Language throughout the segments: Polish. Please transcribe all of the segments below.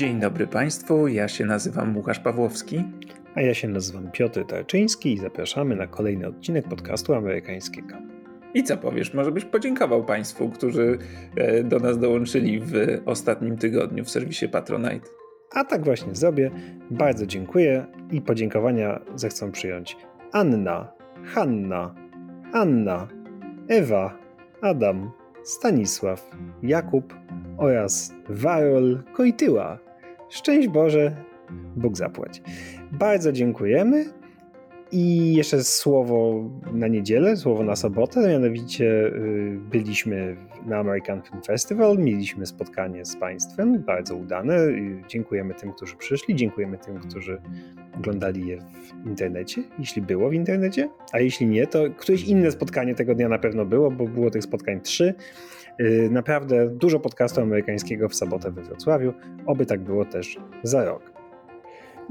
Dzień dobry Państwu, ja się nazywam Łukasz Pawłowski. A ja się nazywam Piotr Tarczyński i zapraszamy na kolejny odcinek podcastu amerykańskiego. I co powiesz? Może byś podziękował Państwu, którzy e, do nas dołączyli w ostatnim tygodniu w serwisie Patronite. A tak właśnie zrobię. Bardzo dziękuję i podziękowania zechcą przyjąć Anna, Hanna, Anna, Ewa, Adam, Stanisław, Jakub oraz Warol Kojtyła. Szczęść Boże, Bóg zapłać. Bardzo dziękujemy. I jeszcze słowo na niedzielę, słowo na sobotę, mianowicie y, byliśmy na American Film Festival, mieliśmy spotkanie z Państwem, bardzo udane. Dziękujemy tym, którzy przyszli, dziękujemy tym, którzy oglądali je w internecie, jeśli było w internecie, a jeśli nie, to któreś inne spotkanie tego dnia na pewno było, bo było tych spotkań trzy. Y, naprawdę dużo podcastu amerykańskiego w sobotę we Wrocławiu, oby tak było też za rok.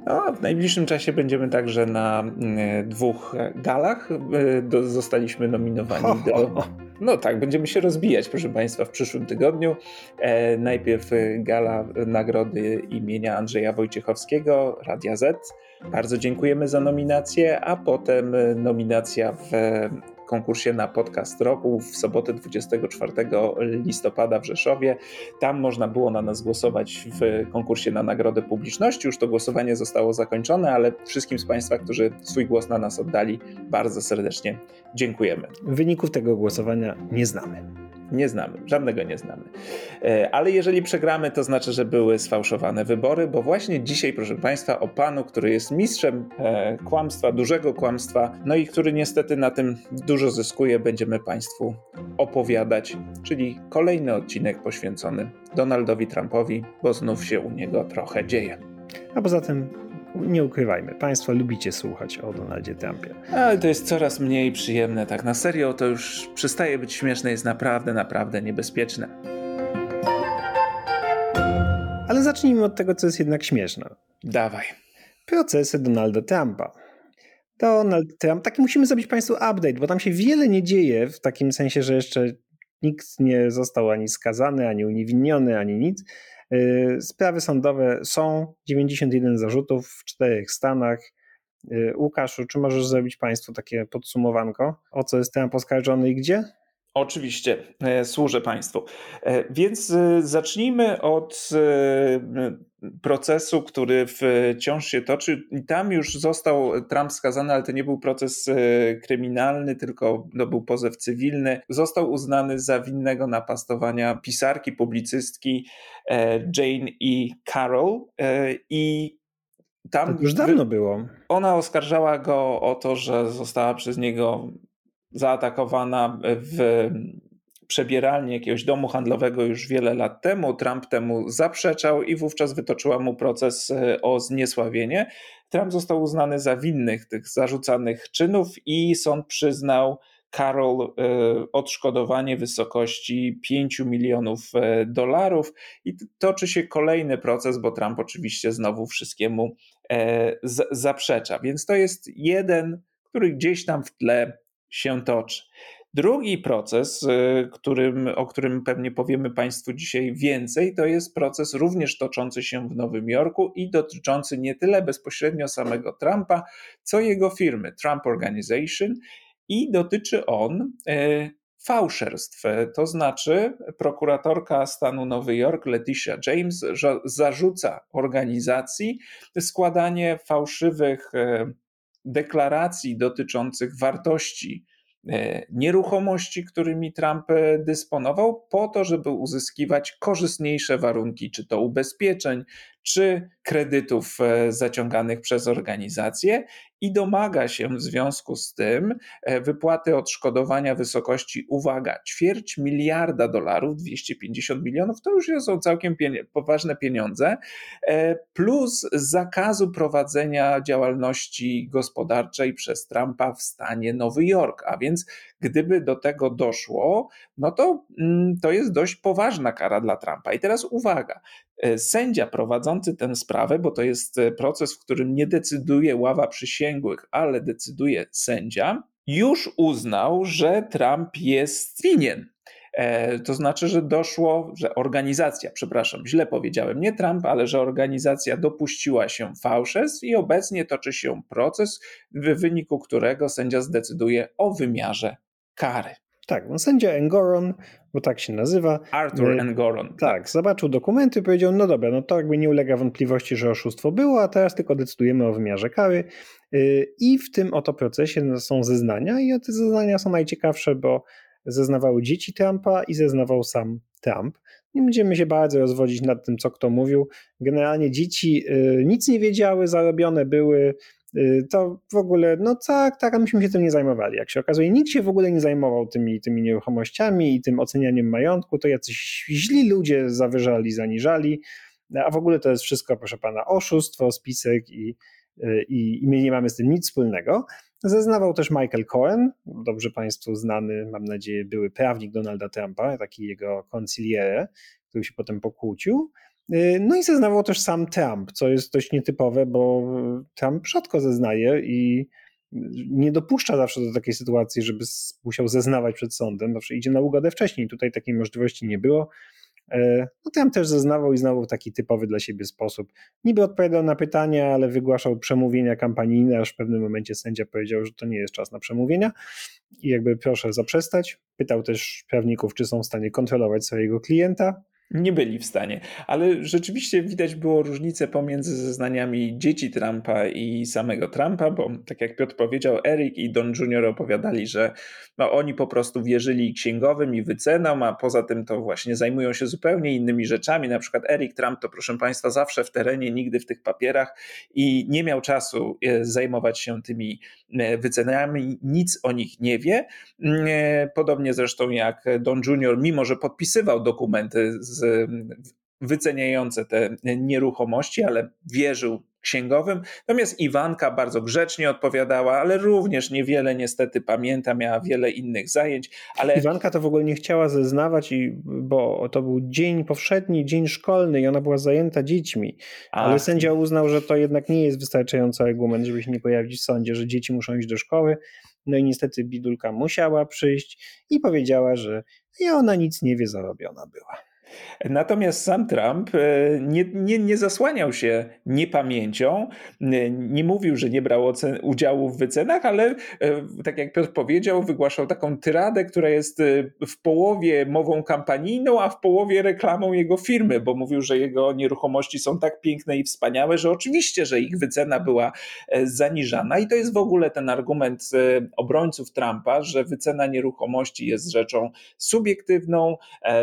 No, w najbliższym czasie będziemy także na mm, dwóch galach. Y, zostaliśmy nominowani do. No tak, będziemy się rozbijać, proszę Państwa, w przyszłym tygodniu. E, najpierw gala nagrody imienia Andrzeja Wojciechowskiego, Radia Z. Bardzo dziękujemy za nominację, a potem nominacja w konkursie na podcast roku w sobotę 24 listopada w Rzeszowie. Tam można było na nas głosować w konkursie na nagrodę publiczności. Już to głosowanie zostało zakończone, ale wszystkim z Państwa, którzy swój głos na nas oddali, bardzo serdecznie dziękujemy. Wyników tego głosowania nie znamy. Nie znamy, żadnego nie znamy. E, ale jeżeli przegramy, to znaczy, że były sfałszowane wybory, bo właśnie dzisiaj, proszę Państwa, o panu, który jest mistrzem e, kłamstwa, dużego kłamstwa, no i który niestety na tym dużo zyskuje, będziemy Państwu opowiadać, czyli kolejny odcinek poświęcony Donaldowi Trumpowi, bo znów się u niego trochę dzieje. A poza tym nie ukrywajmy, Państwo lubicie słuchać o Donaldzie Trumpie. Ale to jest coraz mniej przyjemne, tak na serio to już przestaje być śmieszne, jest naprawdę, naprawdę niebezpieczne. Ale zacznijmy od tego, co jest jednak śmieszne. Dawaj. Procesy Donalda Trumpa. Donald Trump, taki musimy zrobić Państwu update, bo tam się wiele nie dzieje w takim sensie, że jeszcze nikt nie został ani skazany, ani uniewinniony, ani nic. Y, sprawy sądowe są, 91 zarzutów w czterech stanach. Y, Łukaszu, czy możesz zrobić Państwu takie podsumowanko, o co jest ten poskarżony i gdzie? Oczywiście, e, służę Państwu. E, więc e, zacznijmy od procesu, który wciąż się toczy. Tam już został Trump skazany, ale to nie był proces kryminalny, tylko to był pozew cywilny. Został uznany za winnego napastowania pisarki, publicystki Jane E. Carroll i tam. To już dawno było. Ona oskarżała go o to, że została przez niego zaatakowana w przebieralni jakiegoś domu handlowego już wiele lat temu. Trump temu zaprzeczał i wówczas wytoczyła mu proces e, o zniesławienie. Trump został uznany za winnych tych zarzucanych czynów i sąd przyznał Carol e, odszkodowanie w wysokości 5 milionów e, dolarów i toczy się kolejny proces, bo Trump oczywiście znowu wszystkiemu zaprzecza. Więc to jest jeden, który gdzieś tam w tle się toczy. Drugi proces, y, którym, o którym pewnie powiemy Państwu dzisiaj więcej, to jest proces również toczący się w Nowym Jorku i dotyczący nie tyle bezpośrednio samego Trumpa, co jego firmy Trump Organization i dotyczy on y, fałszerstw. To znaczy, prokuratorka stanu Nowy Jork, Leticia James, zarzuca organizacji składanie fałszywych y, deklaracji dotyczących wartości nieruchomości, którymi Trump e, dysponował, po to, żeby uzyskiwać korzystniejsze warunki, czy to ubezpieczeń, czy kredytów e, zaciąganych przez organizację i domaga się w związku z tym e, wypłaty odszkodowania wysokości, uwaga, ćwierć miliarda dolarów, 250 milionów, to już są całkiem poważne pieniądze, e, plus zakazu prowadzenia działalności gospodarczej przez Trumpa w stanie Nowy Jork. A więc gdyby do tego doszło, no to mm, to jest dość poważna kara dla Trumpa. I teraz uwaga, sędzia prowadzący tę sprawę, bo to jest proces, w którym nie decyduje ława przysięgłych, ale decyduje sędzia, już uznał, że Trump jest winien. E, to znaczy, że doszło, że organizacja, przepraszam, źle powiedziałem, nie Trump, ale że organizacja dopuściła się fałszerstw i obecnie toczy się proces, w wyniku którego sędzia zdecyduje o wymiarze kary. Tak, no sędzia Engoron, bo tak się nazywa. Arthur y, Engoron. Tak, tak, zobaczył dokumenty i powiedział, no dobra, no to jakby nie ulega wątpliwości, że oszustwo było, a teraz tylko decydujemy o wymiarze kary. Y, I w tym oto procesie są zeznania i te zeznania są najciekawsze, bo zeznawały dzieci Trumpa i zeznawał sam Trump. Nie będziemy się bardzo rozwodzić nad tym, co kto mówił. Generalnie dzieci y, nic nie wiedziały, zarobione były, to w ogóle, no tak, tak, a myśmy się tym nie zajmowali. Jak się okazuje, nikt się w ogóle nie zajmował tymi, tymi nieruchomościami i tym ocenianiem majątku, to jacyś źli ludzie zawyżali, zaniżali, a w ogóle to jest wszystko, proszę pana, oszustwo, spisek i, y, i, i my nie mamy z tym nic wspólnego. Zeznawał też Michael Cohen, dobrze Państwu znany, mam nadzieję, były prawnik Donalda Trumpa, taki jego conciliere, który się potem pokłócił. Y, no i zeznawał też sam Trump, co jest dość nietypowe, bo Trump rzadko zeznaje i nie dopuszcza zawsze do takiej sytuacji, żeby musiał zeznawać przed sądem, zawsze idzie na ugodę wcześniej. Tutaj takiej możliwości nie było. E, no tam też zeznawał i znowu w taki typowy dla siebie sposób. Niby odpowiadał na pytania, ale wygłaszał przemówienia kampanijne, aż w pewnym momencie sędzia powiedział, że to nie jest czas na przemówienia i jakby proszę zaprzestać. Pytał też prawników, czy są w stanie kontrolować swojego klienta nie byli w stanie. Ale rzeczywiście widać było różnicę pomiędzy zeznaniami dzieci Trumpa i samego Trumpa, bo tak jak Piotr powiedział, Eric i Don Jr. opowiadali, że no, oni po prostu wierzyli księgowym i wycenom, a poza tym to właśnie zajmują się zupełnie innymi rzeczami. Na przykład Eric Trump to proszę Państwa zawsze w terenie, nigdy w tych papierach i nie miał czasu e, zajmować się tymi e, wycenami, nic o nich nie wie. E, podobnie zresztą jak Don Jr., mimo że podpisywał dokumenty z wyceniające te nieruchomości, ale wierzył księgowym. Natomiast Iwanka bardzo grzecznie odpowiadała, ale również niewiele niestety pamięta, miała wiele innych zajęć. Ale... Iwanka to w ogóle nie chciała zeznawać, bo to był dzień powszedni, dzień szkolny i ona była zajęta dziećmi. Ach. Ale sędzia uznał, że to jednak nie jest wystarczający argument, żeby się nie pojawić w sądzie, że dzieci muszą iść do szkoły. No i niestety Bidulka musiała przyjść i powiedziała, że i ona nic nie wie, zarobiona była. Natomiast sam Trump e, nie, nie, nie zasłaniał się niepamięcią, nie mówił, że nie brał udziału w wycenach, ale e, tak jak Piotr powiedział, wygłaszał taką tyradę, która jest e, w połowie mową kampanijną, a w połowie reklamą jego firmy, bo mówił, że jego nieruchomości są tak piękne i wspaniałe, że oczywiście, że ich wycena była zaniżana. I to jest w ogóle ten argument obrońców Trumpa, że wycena nieruchomości jest rzeczą subiektywną,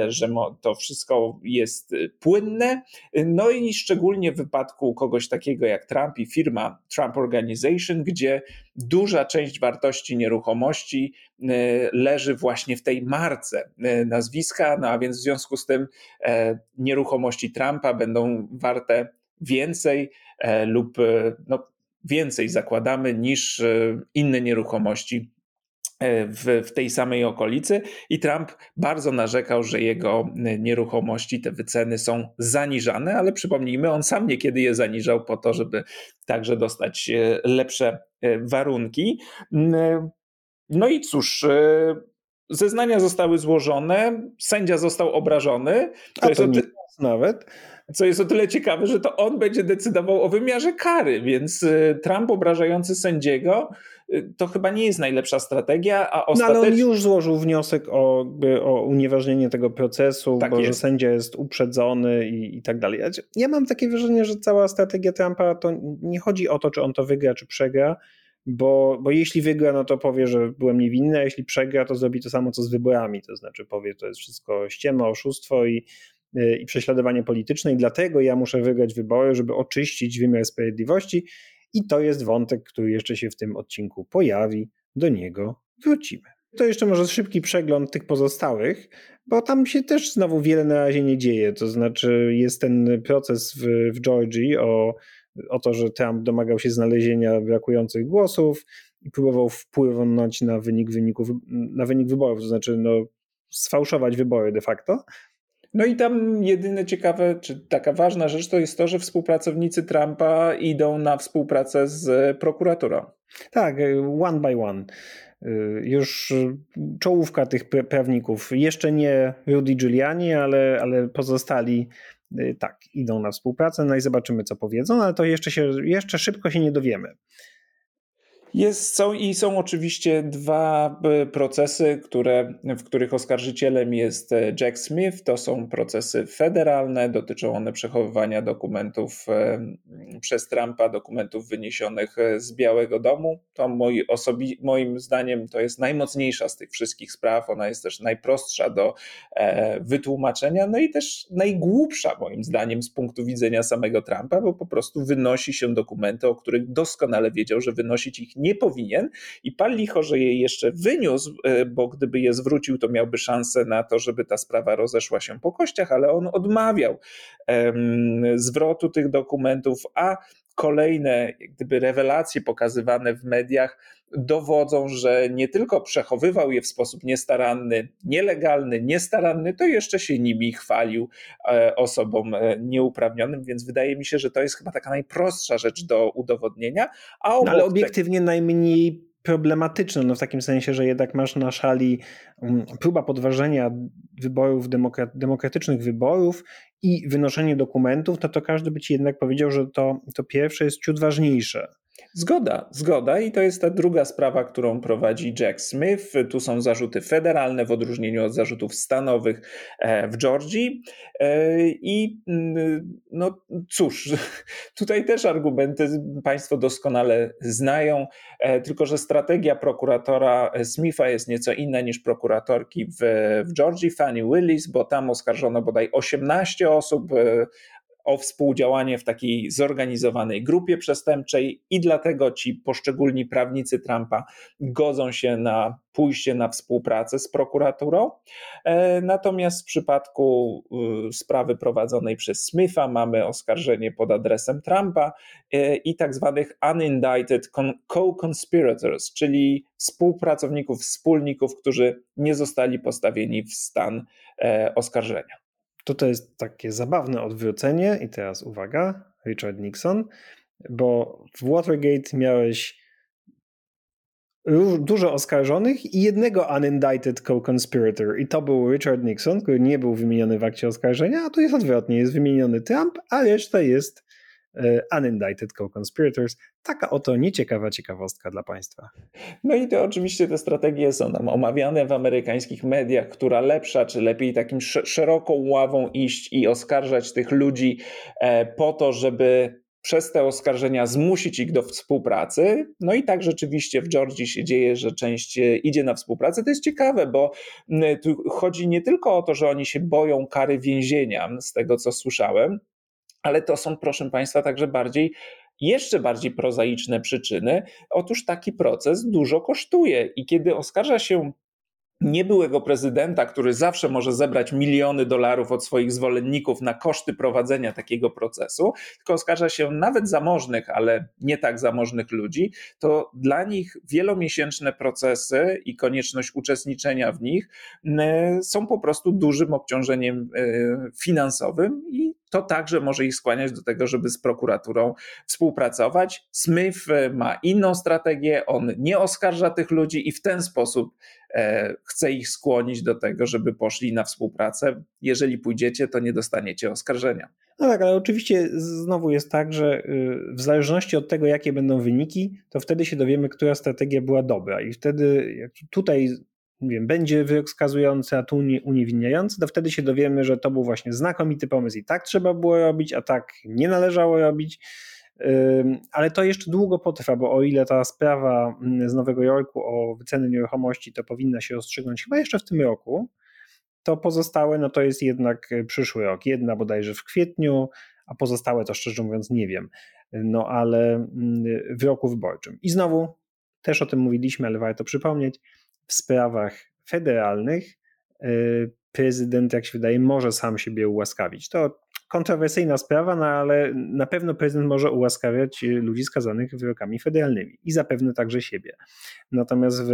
że to wszystko wszystko jest y, płynne. No i szczególnie w wypadku kogoś takiego jak Trump i firma Trump Organization, gdzie duża część wartości nieruchomości y, leży właśnie w tej marce y, nazwiska, no a więc w związku z tym e, nieruchomości Trumpa będą warte więcej e, lub no, więcej zakładamy niż inne nieruchomości E, w, w tej samej okolicy i Trump bardzo narzekał, że jego e, nieruchomości, te wyceny są zaniżane, ale przypomnijmy, on sam niekiedy je zaniżał po to, żeby także dostać e, lepsze warunki. No i cóż, zeznania zostały złożone, sędzia został obrażony. To, jest nie nawet. Co jest o tyle ciekawe, że to on będzie decydował o wymiarze kary, więc Trump obrażający sędziego Y, to chyba nie jest najlepsza strategia, a ostatecznie... No ale on już złożył wniosek o, o unieważnienie tego procesu, tak bo jest. że sędzia jest uprzedzony i, i tak dalej. Ja mam takie wrażenie, że cała strategia Trumpa to nie chodzi o to, czy on to wygra, czy przegra, bo, bo jeśli wygra, no to powie, że byłem niewinny, a jeśli przegra, to zrobi to samo, co z wyborami, to znaczy powie, to jest wszystko ściema, oszustwo i, y, i prześladowanie polityczne i dlatego ja muszę wygrać wybory, żeby oczyścić wymiar sprawiedliwości i to jest wątek, który jeszcze się w tym odcinku pojawi. Do niego wrócimy. To jeszcze może szybki przegląd tych pozostałych, bo tam się też znowu wiele na razie nie dzieje. To znaczy, jest ten proces w, w Georgii o, o to, że Trump domagał się znalezienia brakujących głosów i próbował wpłynąć na wynik, wyników, na wynik wyborów, to znaczy no, sfałszować wybory de facto. No i tam jedyne ciekawe, czy taka ważna rzecz to jest to, że współpracownicy Trumpa idą na współpracę z prokuraturą. Tak, one by one. Już czołówka tych prawników, jeszcze nie Rudy Giuliani, ale, ale pozostali tak, idą na współpracę, no i zobaczymy, co powiedzą, ale to jeszcze, się, jeszcze szybko się nie dowiemy. Jest, są i są oczywiście dwa e, procesy, które, w których oskarżycielem jest e, Jack Smith. To są procesy federalne, dotyczą one przechowywania dokumentów e, przez Trumpa, dokumentów wyniesionych z Białego Domu. To moi osobi- moim zdaniem to jest najmocniejsza z tych wszystkich spraw. Ona jest też najprostsza do wytłumaczenia, no i też najgłupsza moim zdaniem z punktu widzenia samego Trumpa, bo po prostu wynosi się dokumenty, o których doskonale wiedział, że wynosić ich nie nie powinien. I pal licho, że je jeszcze wyniósł, e, bo gdyby je zwrócił, to miałby szansę na to, żeby ta sprawa rozeszła się po kościach, ale on odmawiał zwrotu tych dokumentów, a kolejne gdyby rewelacje pokazywane w mediach dowodzą, że nie tylko przechowywał je w sposób niestaranny, nielegalny, niestaranny, to jeszcze się nimi chwalił e, osobom e, nieuprawnionym, więc wydaje mi się, że to jest chyba taka najprostsza rzecz do udowodnienia. A no, ale obiektywnie te... najmniej problematyczne, no w takim sensie, że jednak masz na szali mm, próba podważenia wyborów, demokratycznych wyborów i wynoszenie dokumentów, no to każdy by ci jednak powiedział, że to, to pierwsze jest ciut ważniejsze. Zgoda, zgoda i to jest ta druga sprawa, którą prowadzi Jack Smith. Tu są zarzuty federalne w odróżnieniu od zarzutów stanowych e, w Georgii. E, I mm, no cóż, tutaj też argumenty Państwo doskonale znają, e, tylko że strategia prokuratora Smitha jest nieco inna niż prokuratorki w, w Georgii, Fanny Willis, bo tam oskarżono bodaj 18 osób o współdziałanie w takiej zorganizowanej grupie przestępczej i dlatego ci poszczególni prawnicy Trumpa godzą się na pójście na współpracę z prokuraturą. E, natomiast w przypadku y, sprawy prowadzonej przez Smitha mamy oskarżenie pod adresem Trumpa e, i tak zwanych unindicted co-conspirators, czyli współpracowników, wspólników, którzy nie zostali postawieni w stan e, oskarżenia. To to jest takie zabawne odwrócenie i teraz uwaga, Richard Nixon, bo w Watergate miałeś dużo oskarżonych i jednego unindicted co-conspirator i to był Richard Nixon, który nie był wymieniony w akcie oskarżenia, a tu jest odwrotnie, jest wymieniony Trump, a reszta jest unindicted co-conspirators. Taka oto nieciekawa ciekawostka dla Państwa. No i to oczywiście te strategie są nam omawiane w amerykańskich mediach, która lepsza, czy lepiej takim szeroką ławą iść i oskarżać tych ludzi e, po to, żeby przez te oskarżenia zmusić ich do współpracy. No i tak rzeczywiście w Georgii się dzieje, że część e, idzie na współpracę. To jest ciekawe, bo tu chodzi nie tylko o to, że oni się boją kary więzienia, z tego co słyszałem, ale to są, proszę Państwa, także bardziej jeszcze bardziej prozaiczne przyczyny. Otóż taki proces dużo kosztuje i kiedy oskarża się niebyłego prezydenta, który zawsze może zebrać miliony dolarów od swoich zwolenników na koszty prowadzenia takiego procesu, tylko oskarża się nawet zamożnych, ale nie tak zamożnych ludzi, to dla nich wielomiesięczne procesy i konieczność uczestniczenia w nich są po prostu dużym obciążeniem e, finansowym i to także może ich skłaniać do tego, żeby z prokuraturą współpracować. Smith e, ma inną strategię, on nie oskarża tych ludzi i w ten sposób chce ich skłonić do tego, żeby poszli na współpracę. Jeżeli pójdziecie, to nie dostaniecie oskarżenia. No tak, ale oczywiście znowu jest tak, że y, w zależności od tego, jakie będą wyniki, to wtedy się dowiemy, która strategia była dobra. I wtedy tutaj nie wiem, będzie wyrok skazujący, a tu uniewinniający, to wtedy się dowiemy, że to był właśnie znakomity pomysł i tak trzeba było robić, a tak nie należało robić. Ale to jeszcze długo potrwa, bo o ile ta sprawa mm, z Nowego Jorku o wyceny nieruchomości to powinna się rozstrzygnąć chyba jeszcze w tym roku, to pozostałe no to jest jednak y, przyszły rok. Jedna bodajże w kwietniu, a pozostałe to szczerze mówiąc nie wiem. No ale mm, w roku wyborczym. I znowu, też o tym mówiliśmy, ale warto przypomnieć, w sprawach federalnych y, prezydent, jak się wydaje, może sam siebie ułaskawić. To kontrowersyjna sprawa, no ale na pewno prezydent może ułaskawiać ludzi skazanych wyrokami federalnymi i zapewne także siebie. Natomiast w,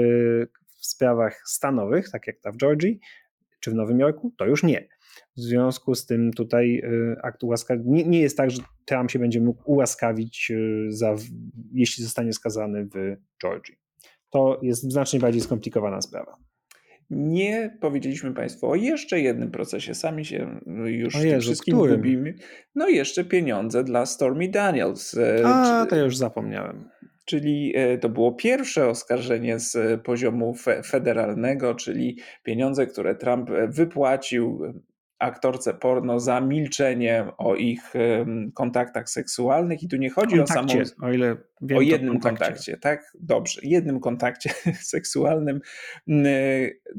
w sprawach stanowych, tak jak ta w Georgii czy w Nowym Jorku, to już nie. W związku z tym tutaj y, akt ułaskawienia nie, nie, jest tak, że Trump się będzie mógł ułaskawić, y, za, jeśli zostanie skazany w Georgii. to jest znacznie bardziej skomplikowana sprawa. Nie powiedzieliśmy Państwu o jeszcze jednym procesie. Sami się już Jezu, wszystkim którym? gubimy. No jeszcze pieniądze dla Stormy Daniels. e, A, to ja już zapomniałem. Czyli e, to było pierwsze oskarżenie z e, poziomu fe- federalnego, czyli pieniądze, które Trump wypłacił aktorce porno za milczenie o ich kontaktach seksualnych. I tu nie chodzi o samą. Kontakcie, o ile wiem, O jednym kontakcie. kontakcie, tak? Dobrze, jednym kontakcie seksualnym. Mm,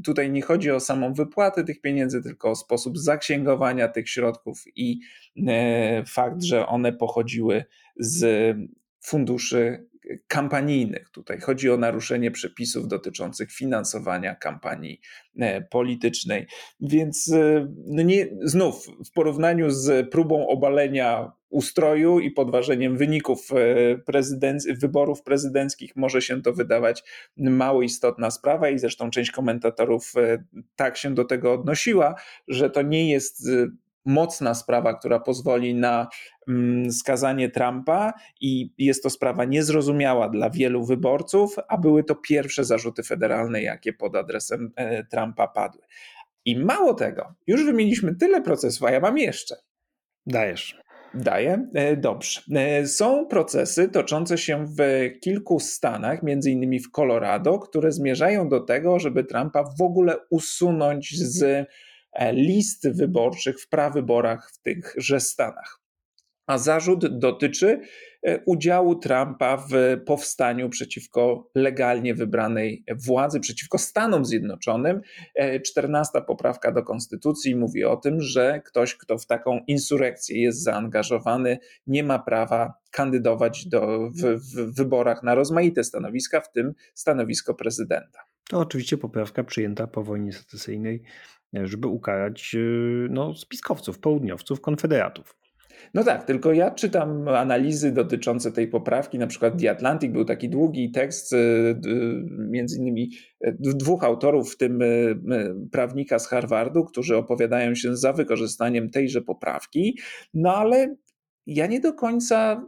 Tutaj nie chodzi o samą wypłatę tych pieniędzy, tylko o sposób zaksięgowania tych środków i e, fakt, że one pochodziły z funduszy kampanijnych. Tutaj chodzi o naruszenie przepisów dotyczących finansowania kampanii e, politycznej. Więc e, no nie, znów w porównaniu z próbą obalenia ustroju i podważeniem wyników e, prezydenc- wyborów prezydenckich może się to wydawać mało istotna sprawa i zresztą część komentatorów tak się do tego odnosiła, że to nie jest mocna sprawa, która pozwoli na mm, skazanie Trumpa i jest to sprawa niezrozumiała dla wielu wyborców, a były to pierwsze zarzuty federalne, jakie pod adresem e, Trumpa padły. I mało tego, już wymieniliśmy tyle procesów, a ja mam jeszcze. Dajesz. Daję. E, Dobrze. E, Są procesy toczące się w kilku stanach, między innymi w Colorado, które zmierzają do tego, żeby Trumpa w ogóle usunąć z list wyborczych w prawyborach w tychże stanach. A zarzut dotyczy e, udziału Trumpa w powstaniu przeciwko legalnie wybranej władzy, przeciwko Stanom Zjednoczonym. E, 14 poprawka do Konstytucji mówi o tym, że ktoś, kto w taką insurekcję jest zaangażowany, nie ma prawa kandydować do, w, w wyborach na rozmaite stanowiska, w tym stanowisko prezydenta. To oczywiście poprawka przyjęta po wojnie secesyjnej, żeby ukarać yy, no, spiskowców, południowców, konfederatów. No tak, tylko ja czytam analizy dotyczące tej poprawki, na przykład The Atlantic był taki długi tekst, y, d- między innymi y, dwóch autorów, w tym y, y, prawnika z Harvardu, którzy opowiadają się za wykorzystaniem tejże poprawki, no ale ja nie do końca,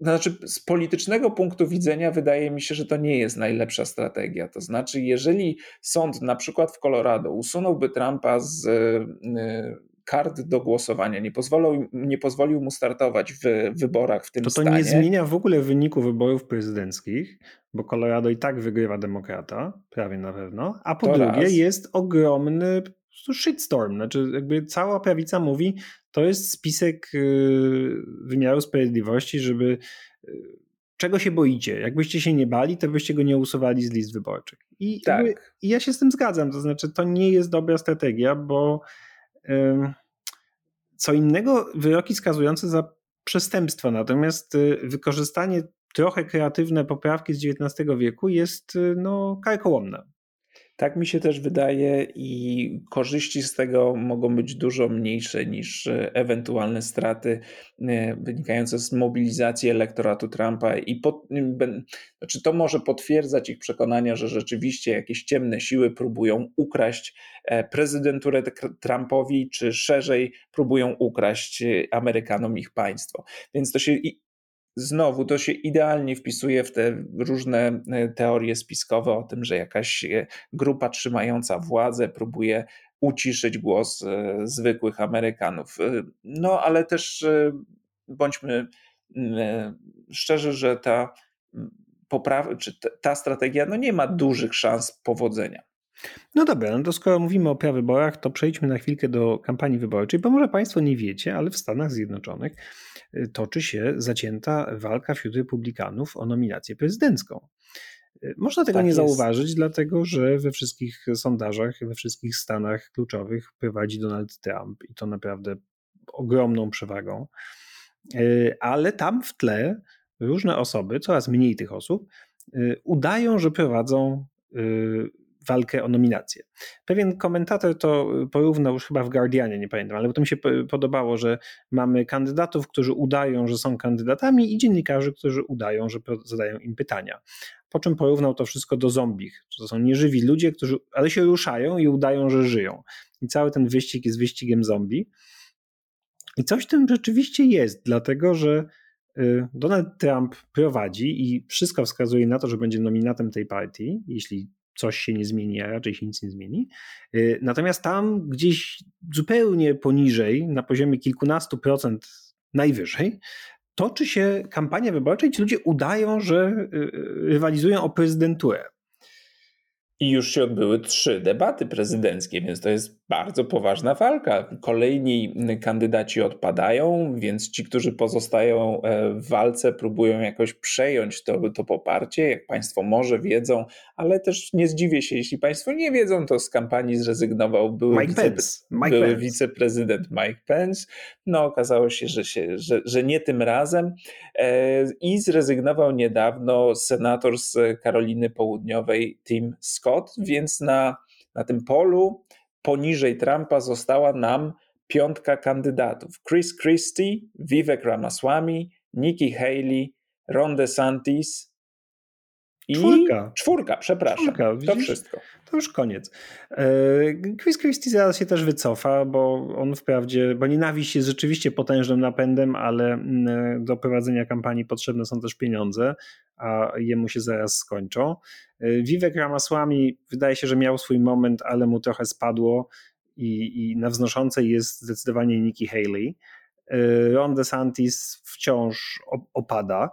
znaczy z politycznego punktu widzenia wydaje mi się, że to nie jest najlepsza strategia. To znaczy, jeżeli sąd na przykład w Colorado usunąłby Trumpa z y, kart do głosowania, nie pozwolił, nie pozwolił mu startować w wyborach w tym To to stanie. nie zmienia w ogóle wyniku wyborów prezydenckich, bo Colorado i tak wygrywa demokrata, prawie na pewno, a po To drugie raz. jest ogromny shitstorm, znaczy jakby cała prawica mówi, to jest spisek yy, wymiaru sprawiedliwości, żeby yy, czego się boicie? Jakbyście się nie bali, to byście go nie usuwali z list wyborczych. I, Tak. jakby, i ja się z tym zgadzam, to znaczy to nie jest dobra strategia, bo ym, co innego wyroki skazujące za przestępstwa, natomiast y, wykorzystanie trochę kreatywne poprawki z XIX wieku jest y, no, karkołomne. Tak mi się też wydaje i korzyści z tego mogą być dużo mniejsze niż e, ewentualne straty e, wynikające z mobilizacji elektoratu Trumpa i pod, znaczy to może potwierdzać ich przekonania, że rzeczywiście jakieś ciemne siły próbują ukraść e, prezydenturę Tr- Trumpowi, czy szerzej próbują ukraść Amerykanom ich państwo. Więc to się Znowu to się idealnie wpisuje w te różne e, teorie spiskowe o tym, że jakaś e, grupa trzymająca władzę próbuje uciszyć głos e, zwykłych Amerykanów. No ale też bądźmy mm, szczerzy, że ta mm, poprawa, czy ta strategia no nie ma dużych szans powodzenia. No dobra, no to skoro mówimy o prawyborach, to przejdźmy na chwilkę do kampanii wyborczej, bo może Państwo nie wiecie, ale w Stanach Zjednoczonych y, toczy się zacięta walka wśród republikanów o nominację prezydencką. Y, Można tego Tak nie jest. zauważyć, dlatego że we wszystkich sondażach, we wszystkich stanach kluczowych prowadzi Donald Trump i to naprawdę ogromną przewagą. Y, Ale tam w tle różne osoby, coraz mniej tych osób, udają, że prowadzą walkę o nominację. Pewien komentator to porównał już chyba w Guardianie, nie pamiętam, ale to mi się po- podobało, że mamy kandydatów, którzy udają, że są kandydatami i dziennikarzy, którzy udają, że zadają im pytania. Po czym porównał to wszystko do zombich. To są nieżywi ludzie, którzy, ale się ruszają i udają, że żyją. I cały ten wyścig jest wyścigiem zombie. I coś w tym rzeczywiście jest, dlatego że y, Donald Trump prowadzi i wszystko wskazuje na to, że będzie nominatem tej partii, jeśli coś się nie zmieni, a raczej się nic nie zmieni. Y, natomiast tam gdzieś zupełnie poniżej, na poziomie kilkunastu procent najwyżej, toczy się kampania wyborcza i ci ludzie udają, że rywalizują o prezydenturę. I już się odbyły trzy debaty prezydenckie, więc to jest bardzo poważna walka. Kolejni kandydaci odpadają, więc ci, którzy pozostają e, w walce, próbują jakoś przejąć to, to poparcie. Jak Państwo może wiedzą, ale też nie zdziwię się, jeśli Państwo nie wiedzą, to z kampanii zrezygnował były, Mike wice, Pence. Mike były Pence. wiceprezydent Mike Pence. No, okazało się, że, się że, że nie tym razem. E, I zrezygnował niedawno senator z Karoliny Południowej Tim Scott, więc na, na tym polu poniżej Trumpa została nam piątka kandydatów. Chris Christie, Vivek Ramaswamy, Nikki Haley, Ron DeSantis i czwórka, czwórka przepraszam. Czwórka, to wszystko. To już koniec. E, Chris Christie zaraz się też wycofa, bo on wprawdzie, bo nienawiść jest rzeczywiście potężnym napędem, ale mm, do prowadzenia kampanii potrzebne są też pieniądze, a jemu się zaraz skończą. E, Vivek Ramaswamy wydaje się, że miał swój moment, ale mu trochę spadło i, i na wznoszącej jest zdecydowanie Nikki Haley. E, Ron DeSantis wciąż opada.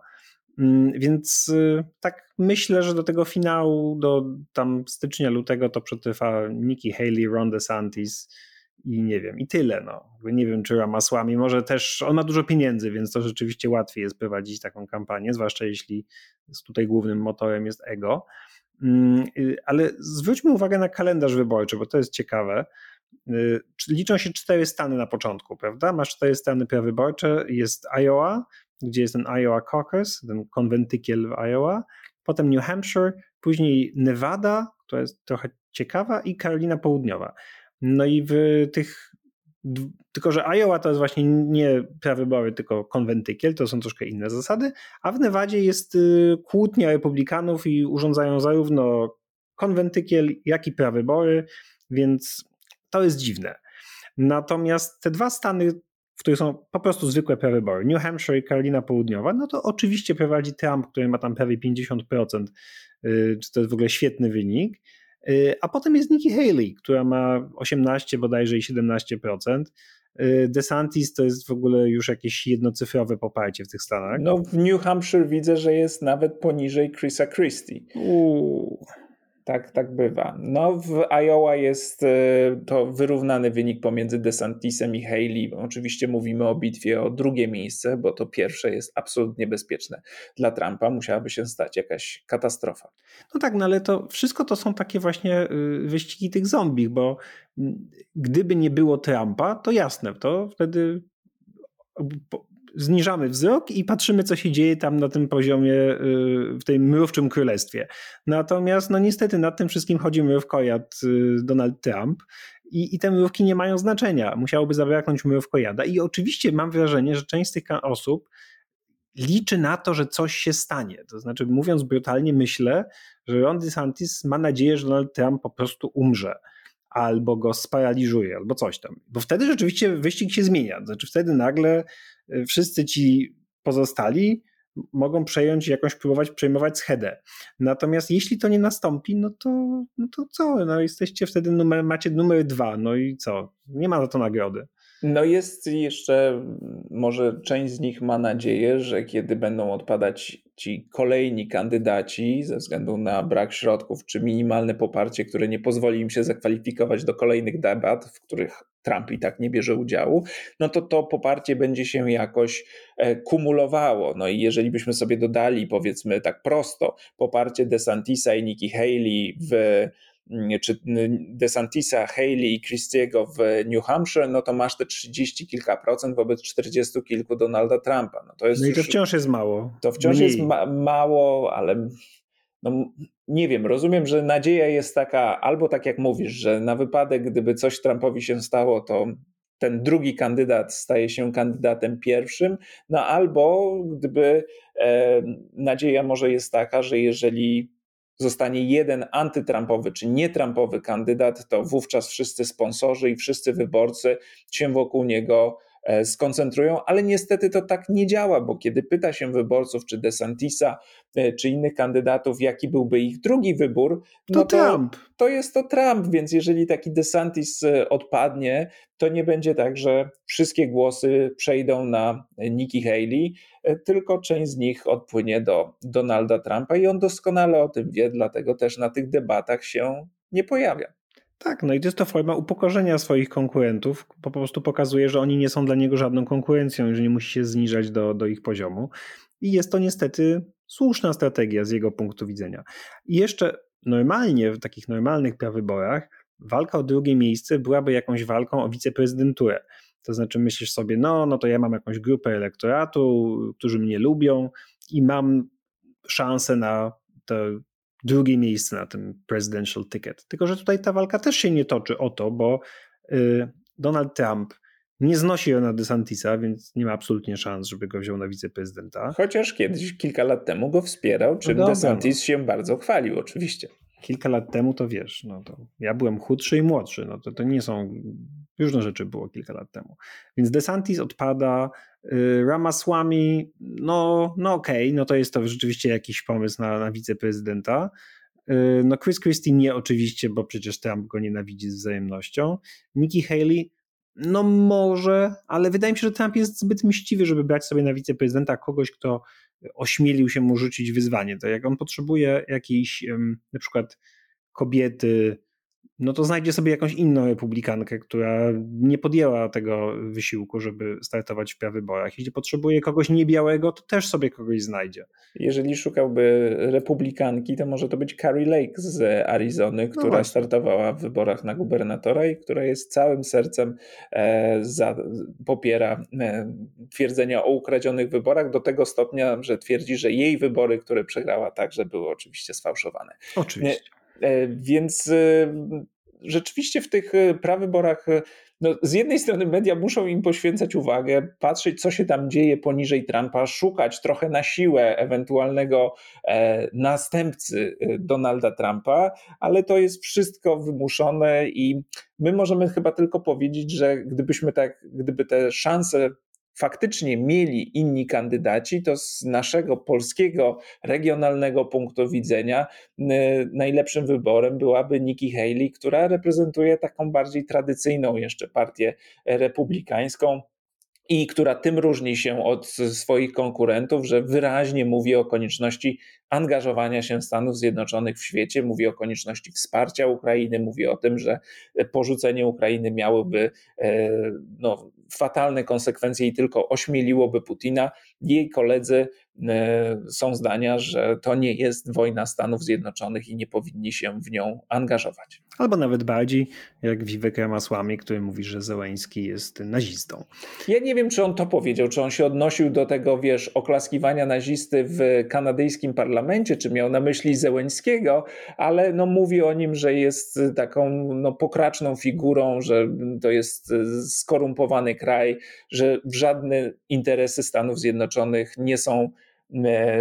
Mm, więc y, tak myślę, że do tego finału, do tam stycznia, lutego to przetrwa Nikki Haley, Ron DeSantis i nie wiem, i tyle. No. Nie wiem, czy Ramasłami, może też, on ma dużo pieniędzy, więc to rzeczywiście łatwiej jest prowadzić taką kampanię, zwłaszcza jeśli tutaj głównym motorem jest ego. Mm, y, ale zwróćmy uwagę na kalendarz wyborczy, bo to jest ciekawe. Y, liczą się cztery stany na początku, prawda? Masz cztery stany prawyborcze, jest Iowa, gdzie jest ten Iowa Caucus, ten konwentykiel w Iowa, potem New Hampshire, później Nevada, która jest trochę ciekawa i Karolina Południowa. No i w tych tylko, że Iowa to jest właśnie nie prawybory, tylko konwentykiel, to są troszkę inne zasady, a w Nevadzie jest y, kłótnia republikanów i urządzają zarówno konwentykiel, jak i prawybory, więc to jest dziwne. Natomiast te dwa stany których są po prostu zwykłe prawybory, New Hampshire i Karolina Południowa, no to oczywiście prowadzi Trump, który ma tam prawie 50%, y, czy to jest w ogóle świetny wynik. Y, a potem jest Nikki Haley, która ma 18 bodajże i 17%. Y, DeSantis to jest w ogóle już jakieś jednocyfrowe poparcie w tych stanach. No w New Hampshire widzę, że jest nawet poniżej Chrisa Christie. Uuu. Tak, tak bywa. No, w Iowa jest e, to wyrównany wynik pomiędzy DeSantisem i Haley. Oczywiście mówimy o bitwie o drugie miejsce, bo to pierwsze jest absolutnie bezpieczne. Dla Trumpa musiałaby się stać jakaś katastrofa. No tak, no ale to wszystko to są takie właśnie y, wyścigi tych zombich, bo gdyby nie było Trumpa, to jasne, to wtedy zniżamy wzrok i patrzymy, co się dzieje tam na tym poziomie, y, w tym mrówczym królestwie. Natomiast, no niestety, nad tym wszystkim chodzi mrówkojad y, Donald Trump. I, I te mrówki nie mają znaczenia. Musiałoby zabraknąć mrówkojada. I oczywiście mam wrażenie, że część z tych osób liczy na to, że coś się stanie. To znaczy, mówiąc brutalnie, myślę, że Ron DeSantis ma nadzieję, że Donald Trump po prostu umrze albo go sparaliżuje, albo coś tam. Bo wtedy rzeczywiście wyścig się zmienia. Znaczy wtedy nagle wszyscy ci pozostali mogą przejąć jakąś, próbować przejmować schedę. Natomiast jeśli to nie nastąpi, no to, no to co? No jesteście wtedy numer, macie numer dwa, no i co? Nie ma za to nagrody. No jest jeszcze, może część z nich ma nadzieję, że kiedy będą odpadać ci kolejni kandydaci ze względu na brak środków czy minimalne poparcie, które nie pozwoli im się zakwalifikować do kolejnych debat, w których Trump i tak nie bierze udziału, no to to poparcie będzie się jakoś e, kumulowało. No i jeżeli byśmy sobie dodali, powiedzmy tak prosto, poparcie DeSantisa i Nikki Haley w Mm, czy DeSantisa, Haley i Christiego w New Hampshire, no to masz te 30 kilka procent wobec 40 kilku Donalda Trumpa. No, to, jest no i to już, wciąż jest mało. To wciąż Mniej. jest ma mało, ale no, nie wiem, rozumiem, że nadzieja jest taka, albo tak jak mówisz, że na wypadek, gdyby coś Trumpowi się stało, to ten drugi kandydat staje się kandydatem pierwszym, no albo gdyby e, nadzieja może jest taka, że jeżeli zostanie jeden antytrumpowy czy nietrumpowy kandydat, to wówczas wszyscy sponsorzy i wszyscy wyborcy się wokół niego skoncentrują, ale niestety to tak nie działa, bo kiedy pyta się wyborców, czy DeSantisa, e, czy innych kandydatów, jaki byłby ich drugi wybór, no to, Trump. to jest to Trump, więc jeżeli taki DeSantis odpadnie, to nie będzie tak, że wszystkie głosy przejdą na Nikki Haley, tylko część z nich odpłynie do Donalda Trumpa i on doskonale o tym wie, dlatego też na tych debatach się nie pojawia. Tak, no i to jest to forma upokorzenia swoich konkurentów. Po prostu pokazuje, że oni nie są dla niego żadną konkurencją i że nie musi się zniżać do, do ich poziomu. I jest to niestety słuszna strategia z jego punktu widzenia. I jeszcze normalnie, w takich normalnych prawyborach, walka o drugie miejsce byłaby jakąś walką o wiceprezydenturę. To znaczy myślisz sobie, no, no to ja mam jakąś grupę elektoratu, którzy mnie lubią i mam szansę na to drugie miejsce na tym presidential ticket. Tylko, że tutaj ta walka też się nie toczy o to, bo y, Donald Trump nie znosi Rona DeSantisa, więc nie ma absolutnie szans, żeby go wziął na wiceprezydenta. Chociaż kiedyś, kilka lat temu go wspierał, czym no DeSantis się bardzo chwalił oczywiście. Kilka lat temu to wiesz, no to ja byłem chudszy i młodszy, no to, to nie są, różne rzeczy było kilka lat temu. Więc DeSantis odpada, Y, Ramaswamy, no, no okej, okay, no to jest to rzeczywiście jakiś pomysł na, na wiceprezydenta. Y, no Chris Christie nie oczywiście, bo przecież Trump go nienawidzi z wzajemnością. Nikki Haley, no może, ale wydaje mi się, że Trump jest zbyt mściwy, żeby brać sobie na wiceprezydenta kogoś, kto ośmielił się mu rzucić wyzwanie. To jak on potrzebuje jakiejś na przykład kobiety, no to znajdzie sobie jakąś inną republikankę, która nie podjęła tego wysiłku, żeby startować w prawyborach. Jeśli potrzebuje kogoś niebiałego, to też sobie kogoś znajdzie. Jeżeli szukałby republikanki, to może to być Carrie Lake z Arizony, no która no startowała w wyborach na gubernatora i która jest całym sercem e, za, popiera e, twierdzenia o ukradzionych wyborach do tego stopnia, że twierdzi, że jej wybory, które przegrała, także były oczywiście sfałszowane. Oczywiście. E, więc e, rzeczywiście w tych e, prawyborach, no, z jednej strony media muszą im poświęcać uwagę, patrzeć, co się tam dzieje poniżej Trumpa, szukać trochę na siłę ewentualnego e, następcy Donalda Trumpa, ale to jest wszystko wymuszone i my możemy chyba tylko powiedzieć, że gdybyśmy tak, gdyby te szanse faktycznie mieli inni kandydaci, to z naszego polskiego regionalnego punktu widzenia najlepszym wyborem byłaby Nikki Haley, która reprezentuje taką bardziej tradycyjną jeszcze partię republikańską i która tym różni się od swoich konkurentów, że wyraźnie mówi o konieczności angażowania się Stanów Zjednoczonych w świecie, mówi o konieczności wsparcia Ukrainy, mówi o tym, że porzucenie Ukrainy miałoby e, no, fatalne konsekwencje i tylko ośmieliłoby Putina. Jej koledzy są zdania, że to nie jest wojna Stanów Zjednoczonych i nie powinni się w nią angażować. Albo nawet bardziej, jak Vivek Ramaswamy, który mówi, że Zełański jest nazistą. Ja nie wiem, czy on to powiedział, czy on się odnosił do tego, wiesz, oklaskiwania nazisty w kanadyjskim parlamencie, czy miał na myśli Zełęńskiego, ale no, mówi o nim, że jest taką no, pokraczną figurą, że to jest skorumpowany kraj, że żadne interesy Stanów Zjednoczonych nie są E,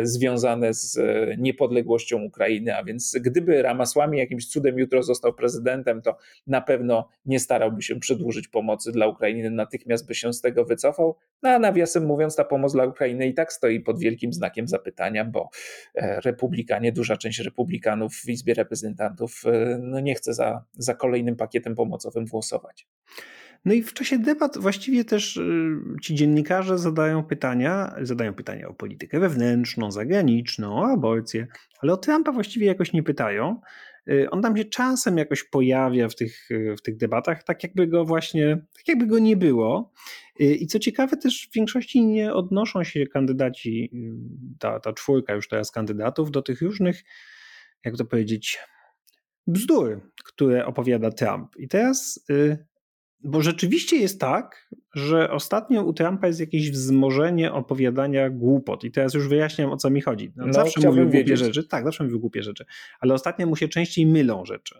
związane z e, niepodległością Ukrainy. A więc gdyby Ramasłami jakimś cudem jutro został prezydentem, to na pewno nie starałby się przedłużyć pomocy dla Ukrainy, natychmiast by się z tego wycofał. No a nawiasem mówiąc, ta pomoc dla Ukrainy i tak stoi pod wielkim znakiem zapytania, bo e, republikanie, duża część republikanów w Izbie Reprezentantów no nie chce za, za kolejnym pakietem pomocowym głosować. No i w czasie debat właściwie też y, ci dziennikarze zadają pytania, zadają pytania o politykę wewnętrzną, zagraniczną, o aborcję, ale o Trumpa właściwie jakoś nie pytają. Y, on tam się czasem jakoś pojawia w tych, w tych debatach, tak jakby go właśnie, tak jakby go nie było. Y, I co ciekawe, też w większości nie odnoszą się kandydaci, ta, ta czwórka już teraz kandydatów, do tych różnych, jak to powiedzieć, bzdur, które opowiada Trump. I teraz bo rzeczywiście jest tak, że ostatnio u Trumpa jest jakieś wzmożenie opowiadania głupot. I teraz już wyjaśniam, o co mi chodzi. No, no, zawsze mówił głupie rzeczy. Tak, zawsze mówił głupie rzeczy. Ale ostatnio mu się częściej mylą rzeczy.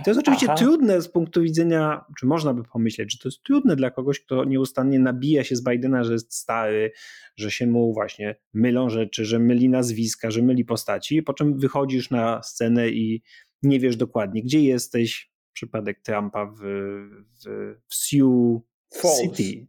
I to jest oczywiście Aha. trudne z punktu widzenia, czy można by pomyśleć, że to jest trudne dla kogoś, kto nieustannie nabija się z Bidena, że jest stary, że się mu właśnie mylą rzeczy, że myli nazwiska, że myli postaci, po czym wychodzisz na scenę i nie wiesz dokładnie, gdzie jesteś, przypadek Trumpa w, w, w Sioux Falls. City.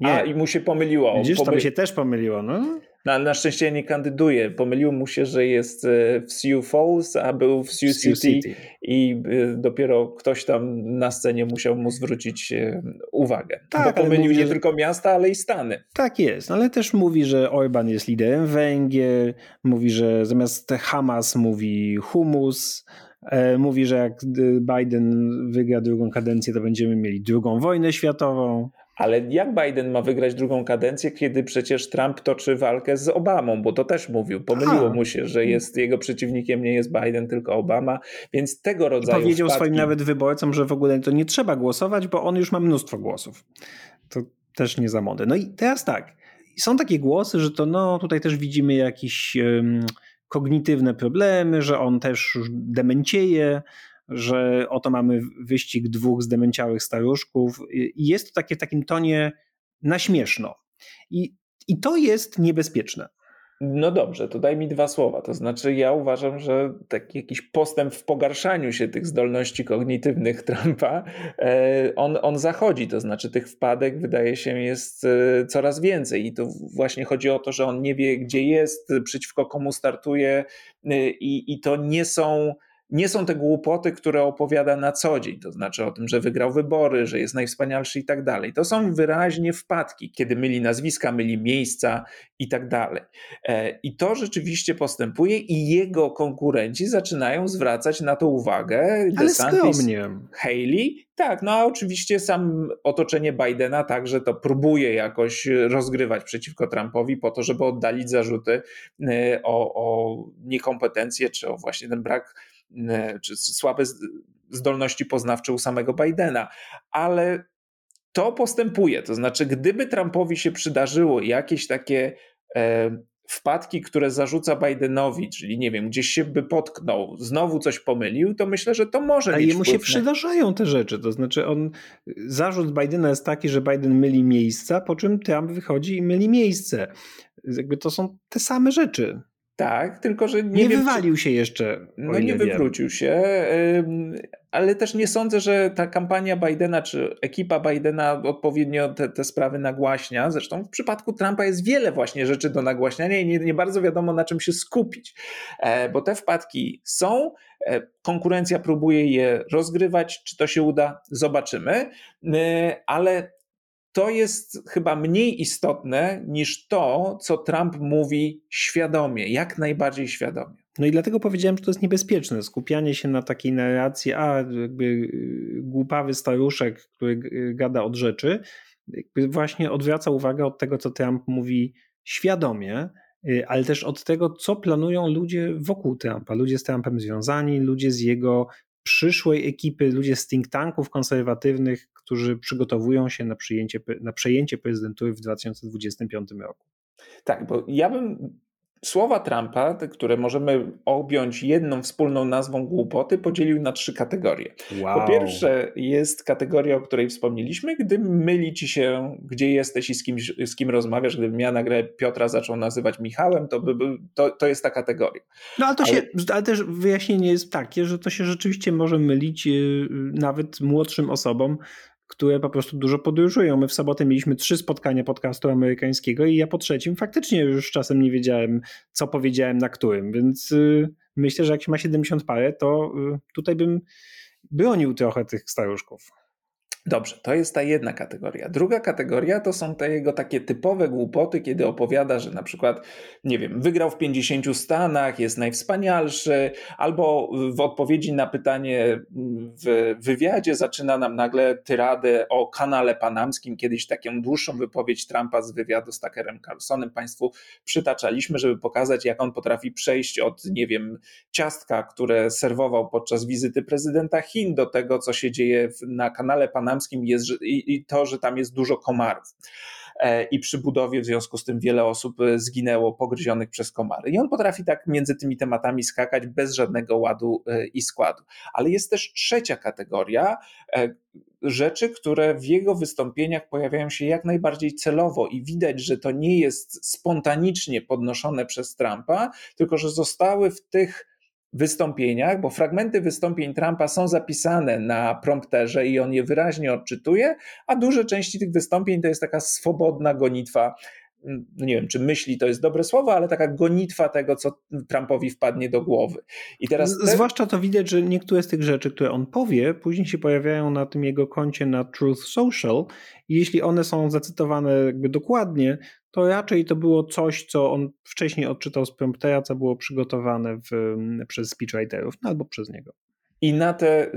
Nie. A, i mu się pomyliło. Widzisz, Pomy... to mi się też pomyliło, no? No, ale na szczęście nie kandyduje. Pomyliło mu się, że jest e, w Sioux Falls, a był w Sioux, Sioux City, City, i e, dopiero ktoś tam na scenie musiał mu zwrócić e, uwagę. Tak, Bo pomylił mówi, nie że... tylko miasta, ale i Stany. Tak jest, ale też mówi, że Orban jest liderem Węgier, mówi, że zamiast Hamas mówi humus, mówi, że jak Biden wygra drugą kadencję, to będziemy mieli drugą wojnę światową. Ale jak Biden ma wygrać drugą kadencję, kiedy przecież Trump toczy walkę z Obamą, bo to też mówił. Pomyliło mu się, że jest jego przeciwnikiem nie jest Biden, tylko Obama, więc tego rodzaju. I powiedział wpadki... swoim nawet wyborcom, że w ogóle to nie trzeba głosować, bo on już ma mnóstwo głosów. To też nie za mody. No i teraz tak. Są takie głosy, że to no tutaj też widzimy jakieś um, kognitywne problemy, że on też już demencieje, że oto mamy wyścig dwóch zdemęciałych staruszków i jest to takie w takim tonie na śmieszno. I, i to jest niebezpieczne. No dobrze, to daj mi dwa słowa. To znaczy, ja uważam, że taki jakiś postęp w pogarszaniu się tych zdolności kognitywnych Trumpa, e, on, on zachodzi. To znaczy, tych wpadek wydaje się jest e, coraz więcej. I to właśnie chodzi o to, że on nie wie, gdzie jest, przeciwko komu startuje, e, i, i to nie są nie są te głupoty, które opowiada na co dzień, to znaczy o tym, że wygrał wybory, że jest najwspanialszy i tak dalej. To są wyraźnie wpadki, kiedy myli nazwiska, myli miejsca i tak dalej. E, I to rzeczywiście postępuje i jego konkurenci zaczynają zwracać na to uwagę. Ale skromnie. Haley, tak, no a oczywiście sam otoczenie Bidena także to próbuje jakoś rozgrywać przeciwko Trumpowi po to, żeby oddalić zarzuty e, o, o niekompetencję czy o właśnie ten brak czy słabe zdolności poznawcze u samego Bidena, ale to postępuje. To znaczy, gdyby Trumpowi się przydarzyło jakieś takie e, wpadki, które zarzuca Bidenowi, czyli nie wiem, gdzieś się by potknął, znowu coś pomylił, to myślę, że to może A mieć jemu się przydarzają te rzeczy, to znaczy on, zarzut Bidena jest taki, że Biden myli miejsca, po czym Trump wychodzi i myli miejsce. Jakby to są te same rzeczy. Tak, tylko że nie, nie wiem, wywalił czy... się jeszcze. No nie wywrócił się, ale też nie sądzę, że ta kampania Bidena czy ekipa Bidena odpowiednio te, te sprawy nagłaśnia. Zresztą w przypadku Trumpa jest wiele właśnie rzeczy do nagłaśniania i nie, nie bardzo wiadomo na czym się skupić, e, bo te wpadki są. E, konkurencja próbuje je rozgrywać. Czy to się uda? Zobaczymy. E, ale to jest chyba mniej istotne niż to, co Trump mówi świadomie, jak najbardziej świadomie. No i dlatego powiedziałem, że to jest niebezpieczne. Skupianie się na takiej narracji, a jakby y, głupawy staruszek, który y, gada od rzeczy, właśnie odwraca uwagę od tego, co Trump mówi świadomie, y, ale też od tego, co planują ludzie wokół Trumpa, ludzie z Trumpem związani, ludzie z jego przyszłej ekipy, ludzie z think tanków konserwatywnych, którzy przygotowują się na, przyjęcie, na przejęcie prezydentury w 2025 roku. Tak, bo ja bym Słowa Trumpa, które możemy objąć jedną wspólną nazwą głupoty, podzielił na trzy kategorie. Wow. Po pierwsze jest kategoria, o której wspomnieliśmy, gdy myli ci się, gdzie jesteś i z kim, z kim rozmawiasz. Gdybym ja nagle Piotra zaczął nazywać Michałem, to, by, to, to jest ta kategoria. No ale, to ale... Się, ale też wyjaśnienie jest takie, że to się rzeczywiście może mylić y, nawet młodszym osobom, które po prostu dużo podróżują. My w sobotę mieliśmy trzy spotkania podcastu amerykańskiego i ja po trzecim faktycznie już czasem nie wiedziałem, co powiedziałem na którym, więc y, myślę, że jak się ma 70 parę, to y, tutaj bym bronił trochę tych staruszków. Dobrze, to jest ta jedna kategoria. Druga kategoria to są te jego takie typowe głupoty, kiedy opowiada, że na przykład, nie wiem, wygrał w 50 stanach, jest najwspanialszy, albo w odpowiedzi na pytanie w wywiadzie zaczyna nam nagle tyradę o kanale panamskim. Kiedyś taką dłuższą wypowiedź Trumpa z wywiadu z Tuckerem Carlsonem Państwu przytaczaliśmy, żeby pokazać, jak on potrafi przejść od, nie wiem, ciastka, które serwował podczas wizyty prezydenta Chin, do tego, co się dzieje na kanale panamskim jest i, i to, że tam jest dużo komarów e, i przy budowie w związku z tym wiele osób e, zginęło pogryzionych przez komary. I on potrafi tak między tymi tematami skakać bez żadnego ładu e, i składu. Ale jest też trzecia kategoria rzeczy, które w jego wystąpieniach pojawiają się jak najbardziej celowo i widać, że to nie jest spontanicznie podnoszone przez Trumpa, tylko że zostały w tych wystąpieniach, bo fragmenty wystąpień Trumpa są zapisane na prompterze i on je wyraźnie odczytuje, a duże części tych wystąpień to jest taka swobodna gonitwa no nie wiem, czy myśli to jest dobre słowo, ale taka gonitwa tego, co Trumpowi wpadnie do głowy. I teraz te... Zwłaszcza to widać, że niektóre z tych rzeczy, które on powie, później się pojawiają na tym jego koncie na Truth Social i jeśli one są zacytowane jakby dokładnie, to raczej to było coś, co on wcześniej odczytał z promptera, co było przygotowane w, przez speechwriterów, no albo przez niego i na te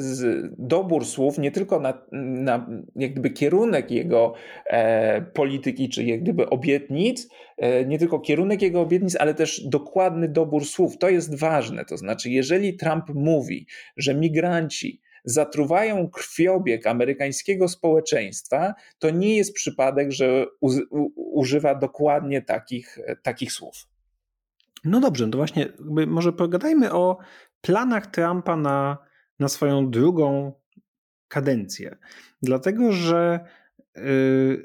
dobór słów, nie tylko na, na jak gdyby kierunek jego e, polityki, czy jak gdyby obietnic, e, nie tylko kierunek jego obietnic, ale też dokładny dobór słów. To jest ważne. To znaczy, jeżeli Trump mówi, że migranci zatruwają krwiobieg amerykańskiego społeczeństwa, to nie jest przypadek, że u, u, używa dokładnie takich, takich słów. No dobrze, to właśnie może pogadajmy o planach Trumpa na na swoją drugą kadencję. Dlatego, że y,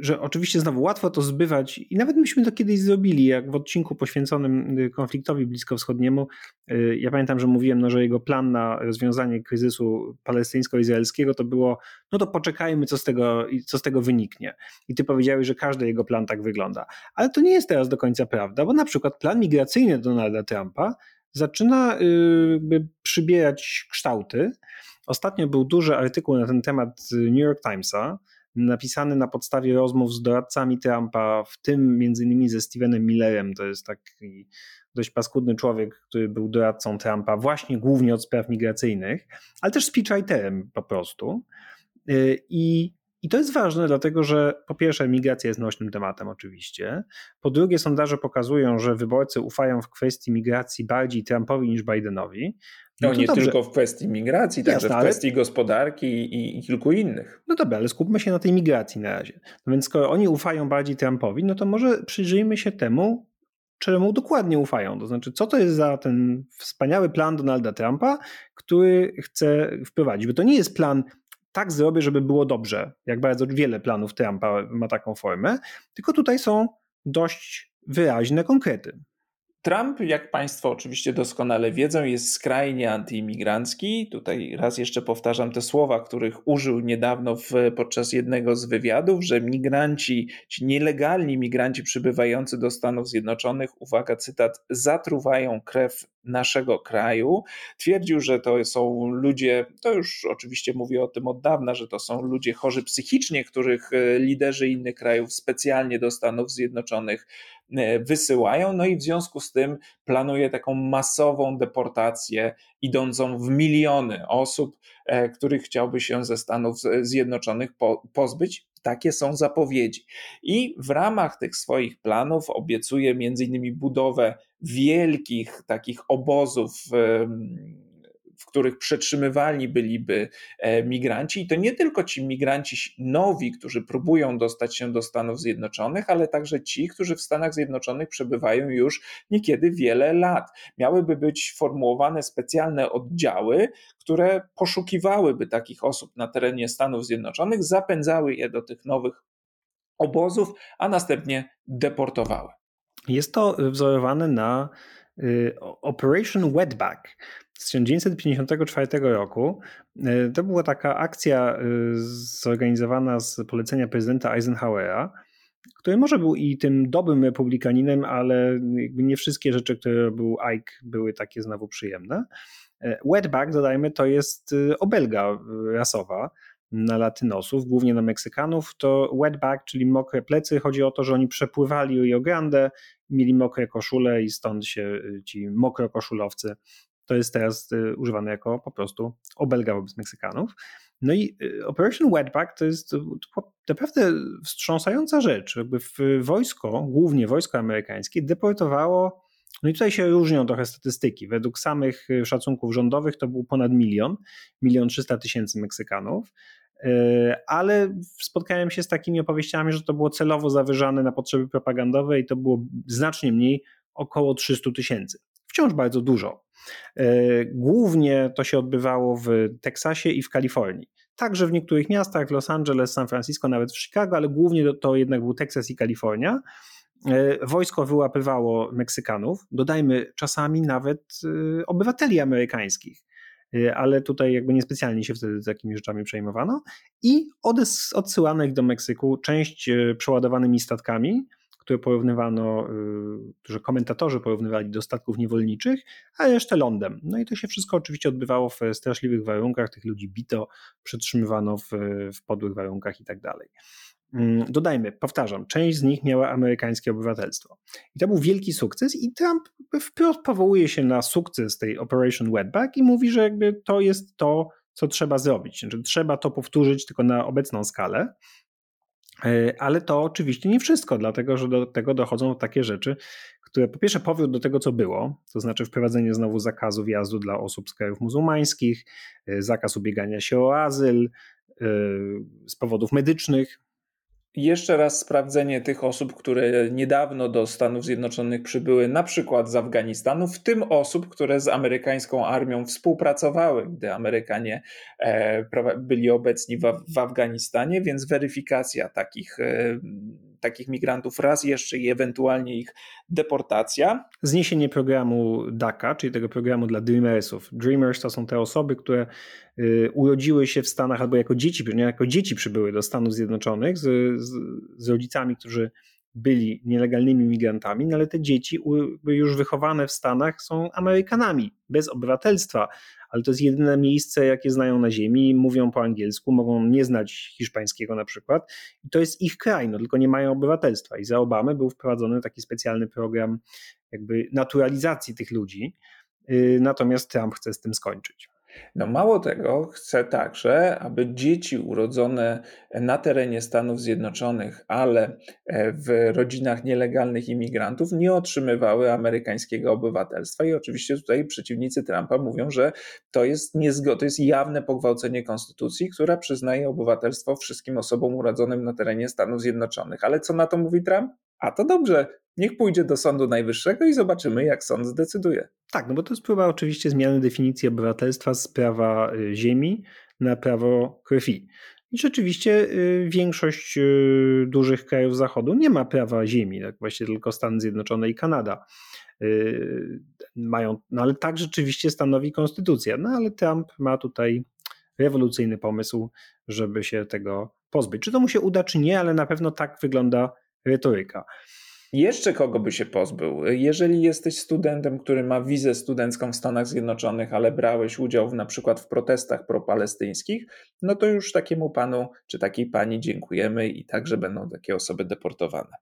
że oczywiście znowu łatwo to zbywać i nawet myśmy to kiedyś zrobili, jak w odcinku poświęconym y, konfliktowi bliskowschodniemu. Y, ja pamiętam, że mówiłem, no, że jego plan na rozwiązanie kryzysu palestyńsko-izraelskiego to było, no to poczekajmy, co z, tego, co z tego wyniknie. I ty powiedziałeś, że każdy jego plan tak wygląda. Ale to nie jest teraz do końca prawda, bo na przykład plan migracyjny Donalda Trumpa zaczyna y, przybierać kształty. Ostatnio był duży artykuł na ten temat New York Timesa, napisany na podstawie rozmów z doradcami Trumpa, w tym między innymi ze Stevenem Millerem, to jest taki dość paskudny człowiek, który był doradcą Trumpa właśnie głównie od spraw migracyjnych, ale też speechwriterem po prostu. Y, I i to jest ważne, dlatego że po pierwsze, migracja jest nośnym tematem, oczywiście. Po drugie, sondaże pokazują, że wyborcy ufają w kwestii migracji bardziej Trumpowi niż Bidenowi. No, no nie dobrze. tylko w kwestii migracji, także Jasne, w kwestii ale... gospodarki i, i, kilku innych. No dobra, ale skupmy się na tej migracji na razie. No więc skoro oni ufają bardziej Trumpowi, no to może przyjrzyjmy się temu, czemu dokładnie ufają. To znaczy, co to jest za ten wspaniały plan Donalda Trumpa, który chce wprowadzić? Bo to nie jest plan tak zrobię, żeby było dobrze, jak bardzo wiele planów Trumpa ma taką formę, tylko tutaj są dość wyraźne konkrety. Trump, jak Państwo oczywiście doskonale wiedzą, jest skrajnie antyimigrancki. Tutaj raz jeszcze powtarzam te słowa, których użył niedawno w, podczas jednego z wywiadów, że migranci, ci nielegalni migranci przybywający do Stanów Zjednoczonych, uwaga, cytat, zatruwają krew naszego kraju. Twierdził, że to są ludzie, to już oczywiście mówię o tym od dawna, że to są ludzie chorzy psychicznie, których e, liderzy innych krajów specjalnie do Stanów Zjednoczonych wysyłają. No i w związku z tym planuje taką masową deportację idącą w miliony osób, e, których chciałby się ze Stanów Zjednoczonych pozbyć. Takie są zapowiedzi. I w ramach tych swoich planów obiecuje między innymi budowę wielkich takich obozów w których przetrzymywani byliby e, migranci. I to nie tylko ci migranci nowi, którzy próbują dostać się do Stanów Zjednoczonych, ale także ci, którzy w Stanach Zjednoczonych przebywają już niekiedy wiele lat. Miałyby być formułowane specjalne oddziały, które poszukiwałyby takich osób na terenie Stanów Zjednoczonych, zapędzały je do tych nowych obozów, a następnie deportowały. Jest to wzorowane na y, Operation Wetback z 1954 roku. Y, to była taka akcja y, zorganizowana z polecenia prezydenta Eisenhowera, który może był i tym dobrym republikaninem, ale nie wszystkie rzeczy, które był Ike, były takie znowu przyjemne. Wetback, dodajmy, to jest obelga rasowa na latynosów, głównie na Meksykanów, to wetback, czyli mokre plecy. Chodzi o to, że oni przepływali Rio Grande, mieli mokre koszule i stąd się ci mokrokoszulowcy. To jest teraz y, używane jako po prostu obelga wobec Meksykanów. No i y, Operation Wetback to jest naprawdę wstrząsająca rzecz. Jakby wojsko, głównie wojsko amerykańskie, deportowało no i tutaj się różnią trochę statystyki. Według samych y, szacunków rządowych to był ponad milion, milion trzysta tysięcy Meksykanów, ale spotkałem się z takimi opowieściami, że to było celowo zawyżane na potrzeby propagandowe i to było znacznie mniej, około 300 tysięcy. Wciąż bardzo dużo. Y, głównie to się odbywało w Teksasie i w Kalifornii. Także w niektórych miastach, w Los Angeles, San Francisco, nawet w Chicago, ale głównie to jednak był Teksas i Kalifornia. wojsko wyłapywało Meksykanów, dodajmy czasami nawet obywateli amerykańskich. Ale tutaj jakby niespecjalnie się wtedy takimi rzeczami przejmowano i odsyłano ich do Meksyku, część przeładowanymi statkami, które porównywano, y, które komentatorzy porównywali do statków niewolniczych, a resztę lądem. No i to się wszystko oczywiście odbywało w straszliwych warunkach, tych ludzi bito, przetrzymywano w, w podłych warunkach i tak dalej. Mm, dodajmy, powtarzam, część z nich miała amerykańskie obywatelstwo. I to był wielki sukces i Trump wprost powołuje się na sukces tej Operation Wetback i mówi, że jakby to jest to, co trzeba zrobić. Że trzeba to powtórzyć tylko na obecną skalę. E, ale to oczywiście nie wszystko, dlatego że do tego dochodzą takie rzeczy, które po pierwsze powrót do tego, co było, to znaczy wprowadzenie znowu zakazu wjazdu dla osób z krajów muzułmańskich, e, zakaz ubiegania się o azyl e, z powodów medycznych, jeszcze raz sprawdzenie tych osób, które niedawno do Stanów Zjednoczonych przybyły, na przykład z Afganistanu, w tym osób, które z amerykańską armią współpracowały, gdy Amerykanie e, byli obecni w Afganistanie, więc weryfikacja takich e, takich migrantów raz jeszcze i ewentualnie ich deportacja. Zniesienie programu DACA, czyli tego programu dla Dreamersów. Dreamers to są te osoby, które y, urodziły się w Stanach albo jako dzieci, nie jako dzieci przybyły do Stanów Zjednoczonych z, z, z rodzicami, którzy byli nielegalnymi migrantami, no ale te dzieci już wychowane w Stanach są Amerykanami bez obywatelstwa, ale to jest jedyne miejsce, jakie znają na ziemi, mówią po angielsku, mogą nie znać hiszpańskiego na przykład. I to jest ich kraj, no tylko nie mają obywatelstwa. I za Obamy był wprowadzony taki specjalny program jakby naturalizacji tych ludzi, y, natomiast Trump chce z tym skończyć. No mało tego, chce także, aby dzieci urodzone na terenie Stanów Zjednoczonych, ale e, w rodzinach nielegalnych imigrantów nie otrzymywały amerykańskiego obywatelstwa. I oczywiście tutaj przeciwnicy Trumpa mówią, że to jest, niezgo- to jest jawne pogwałcenie konstytucji, która przyznaje obywatelstwo wszystkim osobom urodzonym na terenie Stanów Zjednoczonych. Ale co na to mówi Trump? A to dobrze, niech pójdzie do Sądu Najwyższego i zobaczymy, jak sąd zdecyduje. Tak, no bo to jest próba oczywiście zmiany definicji obywatelstwa z prawa y, ziemi na prawo krwi. I rzeczywiście y, większość y, dużych krajów Zachodu nie ma prawa ziemi, tak właśnie tylko Stany Zjednoczone i Kanada mają, no ale tak rzeczywiście stanowi konstytucja. No ale Trump ma tutaj rewolucyjny pomysł, żeby się tego pozbyć. Czy to mu się uda, czy nie, ale na pewno tak wygląda retoryka. Jeszcze kogo by się pozbył? Jeżeli jesteś studentem, który ma wizę studencką w Stanach Zjednoczonych, ale brałeś udział w, na przykład w protestach propalestyńskich, no to już takiemu panu czy takiej pani dziękujemy i także będą takie osoby deportowane.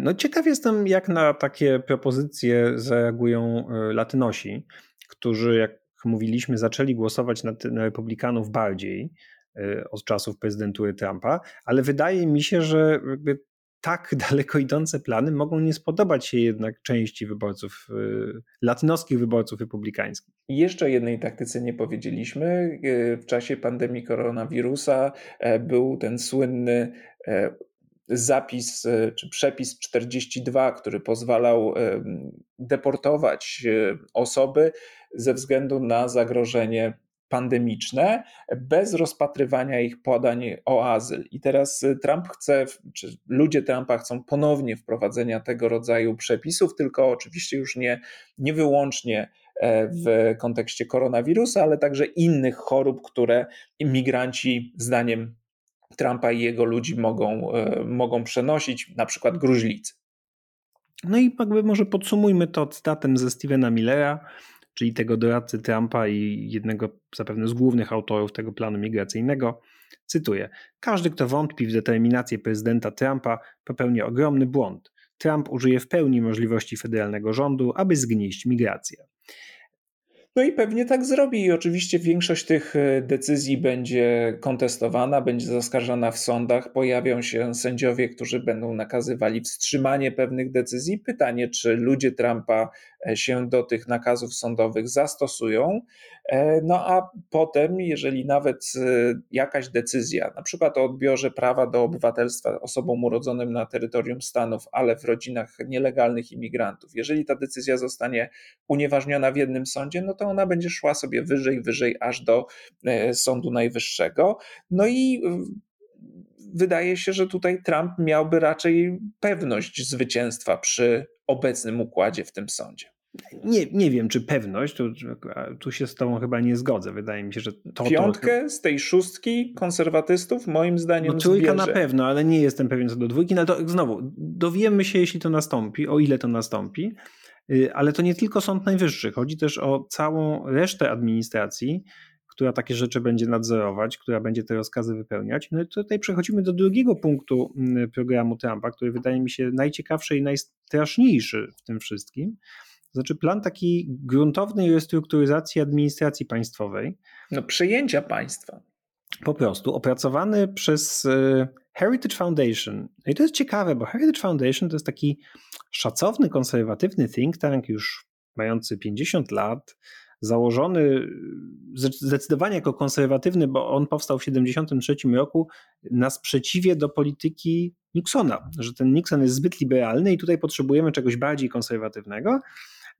No ciekaw jestem, jak na takie propozycje zareagują e, Latynosi, którzy, jak mówiliśmy, zaczęli głosować na, na republikanów bardziej e, od czasów prezydentury Trumpa, ale wydaje mi się, że tak daleko idące plany mogą nie spodobać się jednak części wyborców, y, latynoskich wyborców republikańskich. Jeszcze jednej taktyce nie powiedzieliśmy. Y, w czasie pandemii koronawirusa e, był ten słynny e, zapis e, czy przepis 42, który pozwalał deportować osoby ze względu na zagrożenie pandemiczne bez rozpatrywania ich podań o azyl. I teraz y, Trump chce, czy ludzie Trumpa chcą ponownie wprowadzenia tego rodzaju przepisów, tylko oczywiście już nie, nie wyłącznie e, w kontekście koronawirusa, ale także innych chorób, które imigranci zdaniem Trumpa i jego ludzi mogą, e, mogą przenosić, na przykład gruźlicy. No i jakby może podsumujmy to cytatem ze Stevena Millera czyli tego doradcy Trumpa i jednego zapewne z głównych autorów tego planu migracyjnego. Cytuję: Każdy, kto wątpi w determinację prezydenta Trumpa, popełnia ogromny błąd. Trump użyje w pełni możliwości federalnego rządu, aby zgnieść migrację. No i pewnie tak zrobi. I oczywiście większość tych e, decyzji będzie kontestowana, będzie zaskarżana w sądach. Pojawią się sędziowie, którzy będą nakazywali wstrzymanie pewnych decyzji. Pytanie, czy ludzie Trumpa się do tych nakazów sądowych zastosują. E, no a potem, jeżeli nawet jakaś decyzja, na przykład o odbiorze prawa do obywatelstwa osobom urodzonym na terytorium Stanów, ale w rodzinach nielegalnych imigrantów, jeżeli ta decyzja zostanie unieważniona w jednym sądzie, no to ona będzie szła sobie wyżej, wyżej, aż do e, Sądu Najwyższego. No i wydaje się, że tutaj Trump miałby raczej pewność zwycięstwa przy obecnym układzie w tym sądzie. Nie, nie wiem, czy pewność, tu, tu się z tobą chyba nie zgodzę. Wydaje mi się, że to. Piątkę to... z tej szóstki konserwatystów, moim zdaniem. No, trójka na pewno, ale nie jestem pewien co do dwójki. No to znowu, dowiemy się, jeśli to nastąpi, o ile to nastąpi. Y, ale to nie tylko Sąd Najwyższy, chodzi też o całą resztę administracji, która takie rzeczy będzie nadzorować, która będzie te rozkazy wypełniać. No i tutaj przechodzimy do drugiego punktu mm, programu Trumpa, który wydaje mi się najciekawszy i najstraszniejszy w tym wszystkim. Znaczy plan takiej gruntownej restrukturyzacji administracji państwowej. No przejęcia państwa. Po prostu opracowany przez e, Heritage Foundation. No i to jest ciekawe, bo Heritage Foundation to jest taki szacowny, konserwatywny think tank, już mający 50 lat, założony zdecydowanie jako konserwatywny, bo on powstał w 1973 roku na sprzeciwie do polityki Nixona, że ten Nixon jest zbyt liberalny i tutaj potrzebujemy czegoś bardziej konserwatywnego.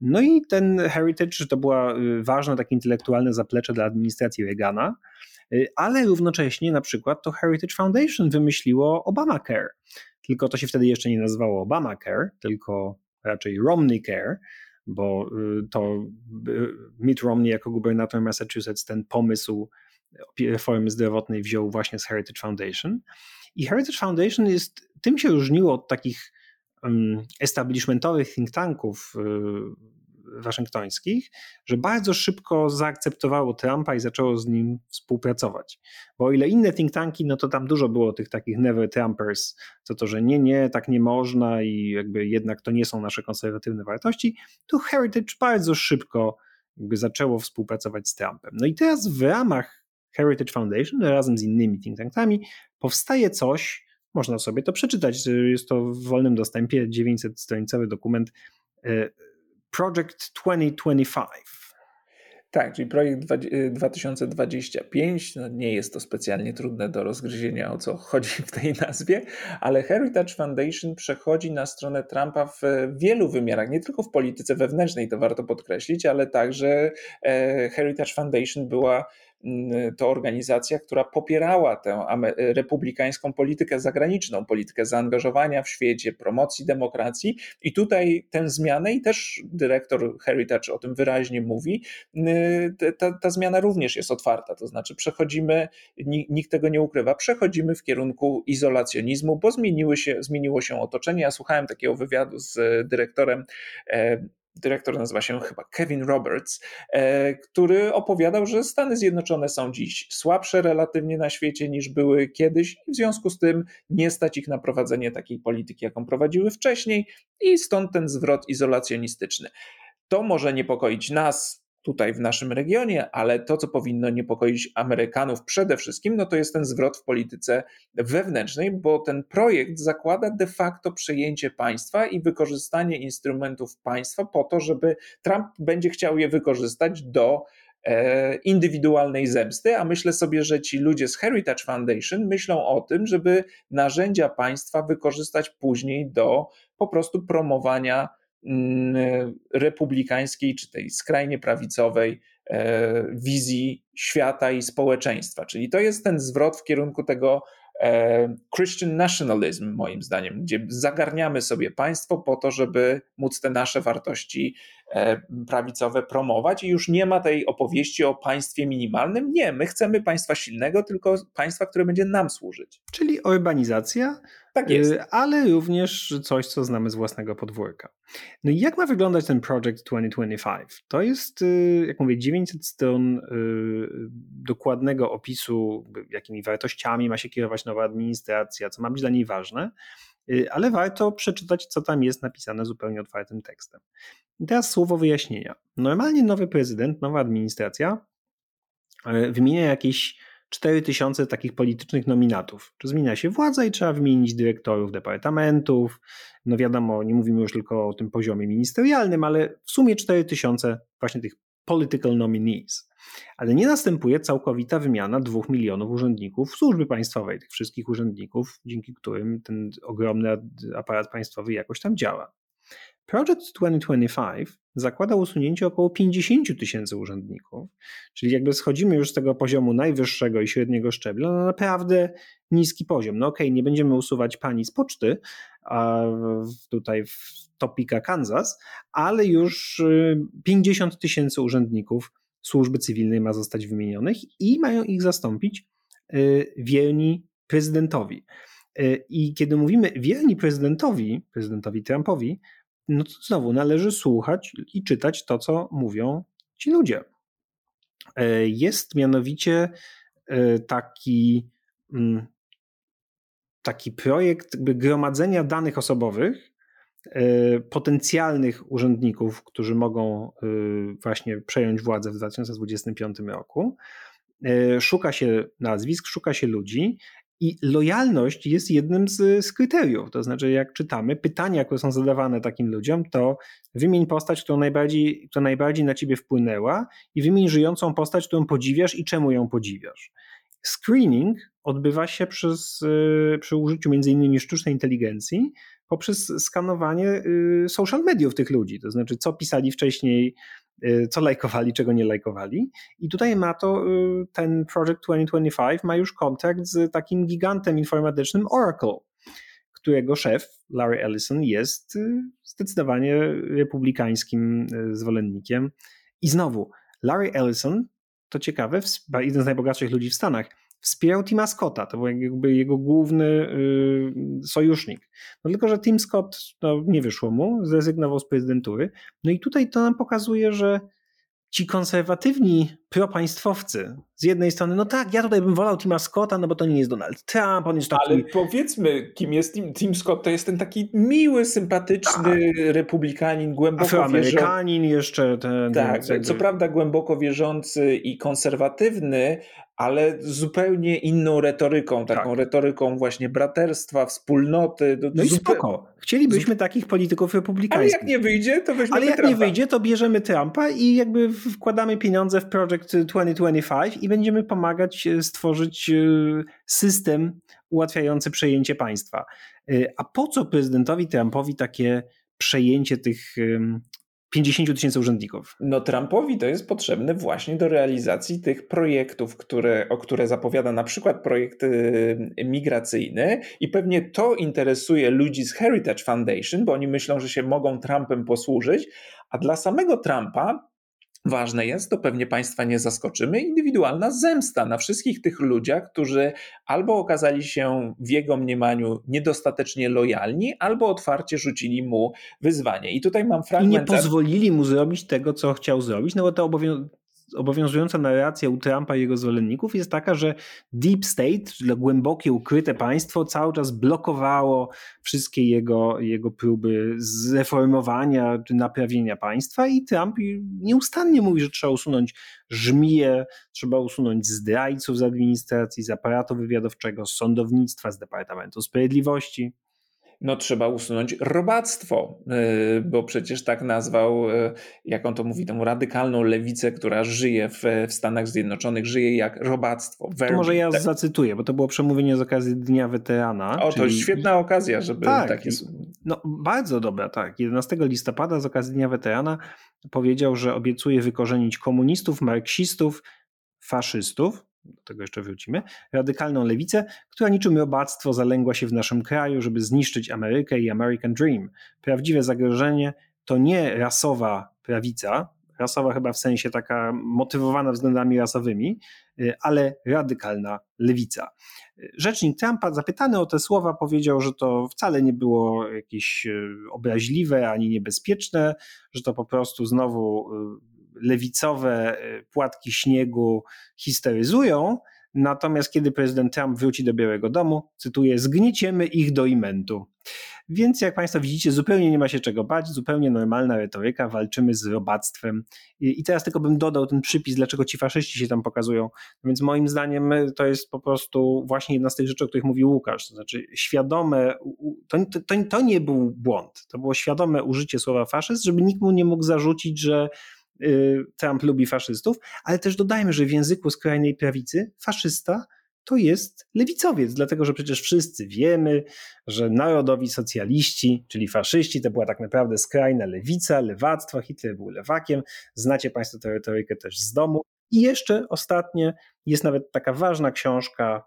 No i ten Heritage to była y, ważne takie intelektualne zaplecze dla administracji Reagana, y, ale równocześnie na przykład to Heritage Foundation wymyśliło Obamacare. Tylko to się wtedy jeszcze nie nazywało Obamacare, tylko raczej Romney Care, bo y, to Mitt Romney jako gubernator Massachusetts ten pomysł reformy zdrowotnej wziął właśnie z Heritage Foundation. I Heritage Foundation jest, tym się różniło od takich establishmentowych think tanków waszyngtońskich, że bardzo szybko zaakceptowało Trumpa i zaczęło z nim współpracować. Bo o ile inne think tanki, no to tam dużo było tych takich never Trumpers, co to, że nie, nie, tak nie można i jakby jednak to nie są nasze konserwatywne wartości, tu Heritage bardzo szybko jakby zaczęło współpracować z Trumpem. No i teraz w ramach Heritage Foundation razem z innymi think tankami powstaje coś, można sobie to przeczytać, jest to w wolnym dostępie, 900-stronicowy dokument e, Project 2025. Tak, czyli projekt 2025. Y, no nie jest to specjalnie trudne do rozgryzienia, o co chodzi w tej nazwie, ale Heritage Foundation przechodzi na stronę Trumpa w wielu wymiarach, nie tylko w polityce wewnętrznej, to warto podkreślić, ale także e, Heritage Foundation była to organizacja, która popierała tę republikańską politykę zagraniczną, politykę zaangażowania w świecie, promocji demokracji. I tutaj tę zmianę, i też dyrektor Heritage o tym wyraźnie mówi, ta, ta zmiana również jest otwarta. To znaczy, przechodzimy, nikt tego nie ukrywa, przechodzimy w kierunku izolacjonizmu, bo zmieniły się, zmieniło się otoczenie. Ja słuchałem takiego wywiadu z dyrektorem e, dyrektor nazywa się chyba Kevin Roberts, e, który opowiadał, że Stany Zjednoczone są dziś słabsze relatywnie na świecie niż były kiedyś i w związku z tym nie stać ich na prowadzenie takiej polityki, jaką prowadziły wcześniej i stąd ten zwrot izolacjonistyczny. To może niepokoić nas, tutaj w naszym regionie, ale to, co powinno niepokoić Amerykanów przede wszystkim, no to jest ten zwrot w polityce wewnętrznej, bo ten projekt zakłada de facto przejęcie państwa i wykorzystanie instrumentów państwa po to, żeby Trump będzie chciał je wykorzystać do e, indywidualnej zemsty, a myślę sobie, że ci ludzie z Heritage Foundation myślą o tym, żeby narzędzia państwa wykorzystać później do po prostu promowania republikańskiej czy tej skrajnie prawicowej e, wizji świata i społeczeństwa. Czyli to jest ten zwrot w kierunku tego e, Christian nationalism, moim zdaniem, gdzie zagarniamy sobie państwo po to, żeby móc te nasze wartości E, prawicowe promować i już nie ma tej opowieści o państwie minimalnym. Nie, my chcemy państwa silnego, tylko państwa, które będzie nam służyć. Czyli urbanizacja, tak jest. E, ale również coś, co znamy z własnego podwórka. No i jak ma wyglądać ten Project 2025? To jest, e, jak mówię, 900 stron dokładnego opisu, jakimi wartościami ma się kierować nowa administracja, co ma być dla niej ważne. Y, ale warto przeczytać, co tam jest napisane zupełnie otwartym tekstem. I teraz słowo wyjaśnienia. Normalnie nowy prezydent, nowa administracja y, wymienia jakieś 4000 takich politycznych nominatów. Czy zmienia się władza i trzeba wymienić dyrektorów departamentów. No wiadomo, nie mówimy już tylko o tym poziomie ministerialnym, ale w sumie 4000 właśnie tych political nominees. Ale nie następuje całkowita wymiana dwóch milionów urzędników służby państwowej, tych wszystkich urzędników, dzięki którym ten ogromny aparat państwowy jakoś tam działa. Project 2025 zakłada usunięcie około 50 tysięcy urzędników, czyli jakby schodzimy już z tego poziomu najwyższego i średniego szczebla na naprawdę niski poziom. No okej, okay, nie będziemy usuwać pani z poczty, tutaj w Topeka, Kansas, ale już 50 y, tysięcy urzędników służby cywilnej ma zostać wymienionych i mają ich zastąpić y, wierni prezydentowi. Y, I kiedy mówimy wierni prezydentowi, prezydentowi Trumpowi, no to znowu należy słuchać i czytać to, co mówią ci ludzie. Jest mianowicie taki, mm, taki projekt gromadzenia danych osobowych e, potencjalnych urzędników, którzy mogą właśnie przejąć władzę w 2025 roku. Szuka się nazwisk, szuka się ludzi i lojalność jest jednym z, z, kryteriów. To znaczy, jak czytamy pytania, które są zadawane takim ludziom, to wymień postać, która najbardziej, która najbardziej na ciebie wpłynęła, i wymień żyjącą postać, którą podziwiasz i czemu ją podziwiasz. Screening odbywa się przez, y, przy użyciu m.in. sztucznej inteligencji poprzez skanowanie y, social mediów tych ludzi, to znaczy co pisali wcześniej, y, co lajkowali, czego nie lajkowali. I tutaj ma to ten Project 2025 ma już kontakt z takim gigantem informatycznym Oracle, którego szef Larry Ellison jest zdecydowanie republikańskim zwolennikiem. I znowu, Larry Ellison, to ciekawe, jeden z najbogatszych ludzi w Stanach, wspierał Tima Scotta, to był jakby jego główny y, sojusznik. No tylko, że Tim Scott no, nie wyszło mu, zrezygnował z prezydentury. No i tutaj to nam pokazuje, że ci konserwatywni propaństwowcy z jednej strony, no tak, ja tutaj bym wolał Tima Scotta, no bo to nie jest Donald Trump, on jest taki... Ale powiedzmy, kim jest Tim, Tim Scott, to jest ten taki miły, sympatyczny tak. republikanin, głęboko Afroamerykanin wierzący. jeszcze. Ten, tak, jakby... co prawda głęboko wierzący i konserwatywny, ale zupełnie inną retoryką, taką tak. retoryką właśnie braterstwa, wspólnoty. No i spoko. Chcielibyśmy takich polityków republikańskich. Ale jak nie wyjdzie, to weźmiemy Ale jak Trumpa. nie wyjdzie, to bierzemy Trumpa i jakby wkładamy pieniądze w Project 2025 i będziemy pomagać e, stworzyć e, system ułatwiający przejęcie państwa. E, a po co prezydentowi Trumpowi takie przejęcie tych 50 tysięcy urzędników. No Trumpowi to jest potrzebne właśnie do realizacji tych projektów, które, o które zapowiada na przykład projekt y, migracyjny i pewnie to interesuje ludzi z Heritage Foundation, bo oni myślą, że się mogą Trumpem posłużyć, a dla samego Trumpa ważne jest, to pewnie Państwa nie zaskoczymy, indywidualna zemsta na wszystkich tych ludziach, którzy albo okazali się w jego mniemaniu niedostatecznie lojalni, albo otwarcie rzucili mu wyzwanie. I tutaj mam fragment. I nie pozwolili mu zrobić tego, co chciał zrobić, no bo to obowiązuje obowiązująca narracja u Trumpa i jego zwolenników jest taka, że Deep State, czyli głębokie, ukryte państwo, cały czas blokowało wszystkie jego, jego próby zreformowania czy naprawienia państwa i Trump nieustannie mówi, że trzeba usunąć żmije, trzeba usunąć zdrajców z administracji, z aparatu wywiadowczego, z sądownictwa, z Departamentu Sprawiedliwości no trzeba usunąć robactwo, y, bo przecież tak nazwał, y, jak on to mówi, tą radykalną lewicę, która żyje w, w Stanach Zjednoczonych, żyje jak robactwo. To może ja tak. zacytuję, bo to było przemówienie z okazji Dnia Weterana. O, to czyli... świetna okazja, żeby tak, takie... No bardzo dobra, tak. 11 listopada z okazji Dnia Weterana powiedział, że obiecuje wykorzenić komunistów, marksistów, faszystów, do tego jeszcze wrócimy, radykalną lewicę, która niczym robactwo zalęgła się w naszym kraju, żeby zniszczyć Amerykę i American Dream. Prawdziwe zagrożenie to nie rasowa prawica, rasowa chyba w sensie taka motywowana względami rasowymi, y, ale radykalna lewica. Rzecznik Trumpa, zapytany o te słowa, powiedział, że to wcale nie było jakieś y, obraźliwe ani niebezpieczne, że to po prostu znowu y, lewicowe y, płatki śniegu histeryzują, natomiast kiedy prezydent Trump wróci do Białego Domu, cytuję, zgnieciemy ich do imentu. Więc jak Państwo widzicie, zupełnie nie ma się czego bać, zupełnie normalna retoryka, walczymy z robactwem. I teraz tylko bym dodał ten przypis, dlaczego ci faszyści się tam pokazują. No więc moim zdaniem y, to jest po prostu właśnie jedna z tych rzeczy, o których mówił Łukasz. To znaczy świadome, to, to, to nie był błąd, to było świadome użycie słowa faszyzm, żeby nikt mu nie mógł zarzucić, że Trump lubi faszystów, ale też dodajmy, że w języku skrajnej prawicy faszysta to jest lewicowiec, dlatego że przecież wszyscy wiemy, że narodowi socjaliści, czyli faszyści, to była tak naprawdę skrajna lewica, lewactwo, Hitler był lewakiem, znacie Państwo tę retorykę też z domu. I jeszcze ostatnie, jest nawet taka ważna książka,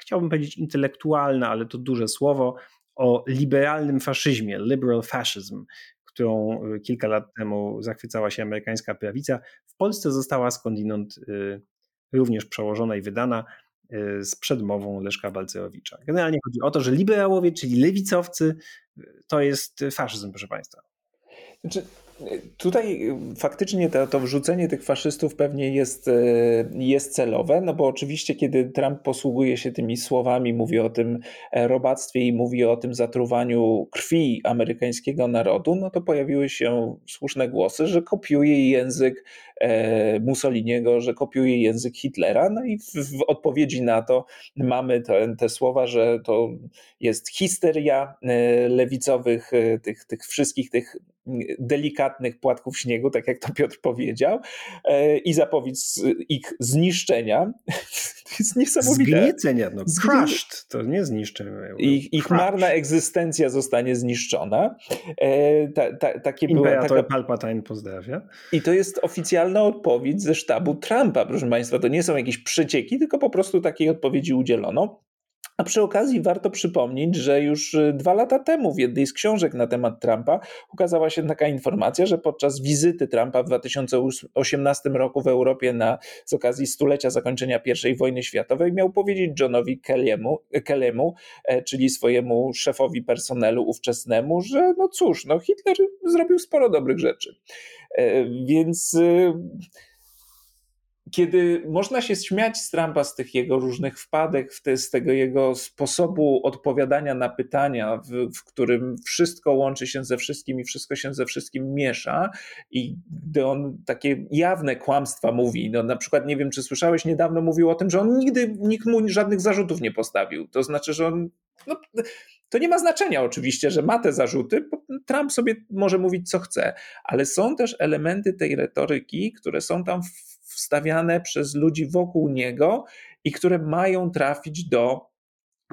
chciałbym powiedzieć intelektualna, ale to duże słowo, o liberalnym faszyzmie, liberal fascism, którą y, kilka lat temu zachwycała się amerykańska prawica. W Polsce została skądinąd y, również przełożona i wydana y, z przedmową Leszka Balcerowicza. Generalnie chodzi o to, że liberałowie, czyli lewicowcy, to jest faszyzm, proszę Państwa. Znaczy, Tutaj faktycznie to, to wrzucenie tych faszystów pewnie jest, e, jest celowe, no bo oczywiście, kiedy Trump posługuje się tymi słowami, mówi o tym e, robactwie i mówi o tym zatruwaniu krwi amerykańskiego narodu, no to pojawiły się słuszne głosy, że kopiuje język e, Mussoliniego, że kopiuje język Hitlera. No i w, w odpowiedzi na to mamy te, te słowa, że to jest histeria lewicowych, tych, tych wszystkich tych delikatnych płatków śniegu, tak jak to Piotr powiedział, e, i zapowiedź ich zniszczenia. To jest niesamowite. Zgniecenia, no crushed, to nie zniszczenie. Ich, ich marna egzystencja zostanie zniszczona. E, ta, ta, takie Imperator taka... Palpatine pozdrawia. I to jest oficjalna odpowiedź ze sztabu Trumpa, proszę Państwa. To nie są jakieś przecieki, tylko po prostu takiej odpowiedzi udzielono. A przy okazji warto przypomnieć, że już y, dwa lata temu w jednej z książek na temat Trumpa ukazała się taka informacja, że podczas wizyty Trumpa w 2018 roku w Europie na, z okazji stulecia zakończenia I wojny światowej miał powiedzieć Johnowi Kelly'emu, Kelly'emu e, czyli swojemu szefowi personelu ówczesnemu, że no cóż, no Hitler zrobił sporo dobrych rzeczy. E, więc y, kiedy można się śmiać z Trumpa z tych jego różnych wpadek, z tego jego sposobu odpowiadania na pytania, w, w, którym wszystko łączy się ze wszystkim i wszystko się ze wszystkim miesza, i gdy on takie jawne kłamstwa mówi, no na przykład nie wiem, czy słyszałeś, niedawno mówił o tym, że on nigdy nikt mu żadnych zarzutów nie postawił. To znaczy, że on. No, to nie ma znaczenia oczywiście, że ma te zarzuty, bo Trump sobie może mówić co chce, ale są też elementy tej retoryki, które są tam wstawiane przez ludzi wokół niego i które mają trafić do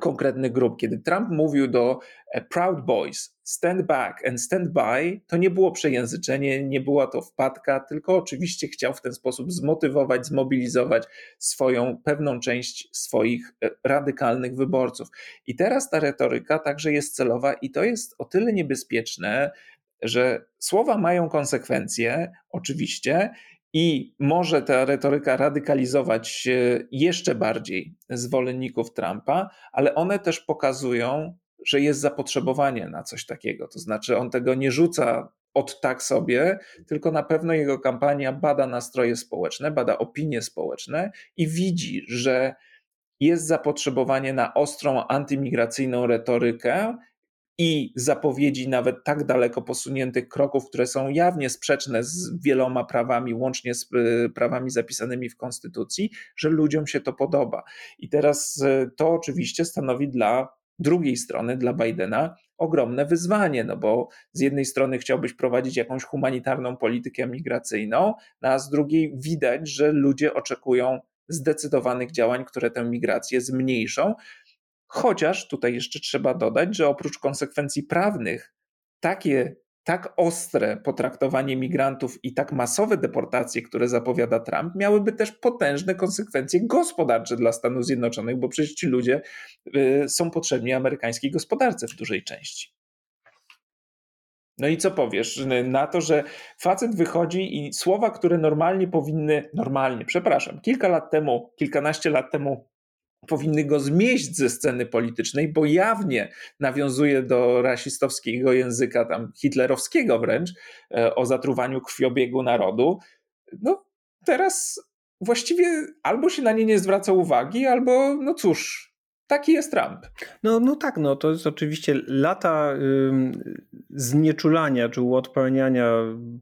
konkretnych grup. Kiedy Trump mówił do e, Proud Boys, stand back and stand by, to nie było przejęzyczenie, nie była to wpadka, tylko oczywiście chciał w ten sposób zmotywować, zmobilizować swoją pewną część swoich e, radykalnych wyborców. I teraz ta retoryka także jest celowa i to jest o tyle niebezpieczne, że słowa mają konsekwencje, oczywiście, i może ta retoryka radykalizować jeszcze bardziej zwolenników Trumpa, ale one też pokazują, że jest zapotrzebowanie na coś takiego. To znaczy, on tego nie rzuca od tak sobie, tylko na pewno jego kampania bada nastroje społeczne, bada opinie społeczne i widzi, że jest zapotrzebowanie na ostrą antymigracyjną retorykę i zapowiedzi nawet tak daleko posuniętych kroków, które są jawnie sprzeczne z wieloma prawami, łącznie z y, prawami zapisanymi w Konstytucji, że ludziom się to podoba. I teraz y, to oczywiście stanowi dla drugiej strony, dla Bidena, ogromne wyzwanie, no bo z jednej strony chciałbyś prowadzić jakąś humanitarną politykę migracyjną, no a z drugiej widać, że ludzie oczekują zdecydowanych działań, które tę migrację zmniejszą. Chociaż tutaj jeszcze trzeba dodać, że oprócz konsekwencji prawnych, takie tak ostre potraktowanie migrantów i tak masowe deportacje, które zapowiada Trump, miałyby też potężne konsekwencje gospodarcze dla Stanów Zjednoczonych, bo przecież ci ludzie y, są potrzebni amerykańskiej gospodarce w dużej części. No i co powiesz na to, że facet wychodzi i słowa, które normalnie powinny, normalnie, przepraszam, kilka lat temu, kilkanaście lat temu powinny go zmieść ze sceny politycznej, bo jawnie nawiązuje do rasistowskiego języka, tam hitlerowskiego wręcz, e, o zatruwaniu krwiobiegu narodu. No teraz właściwie albo się na nie nie zwraca uwagi, albo no cóż, taki jest Trump. No, no tak, no to jest oczywiście lata znieczulania czy uodparniania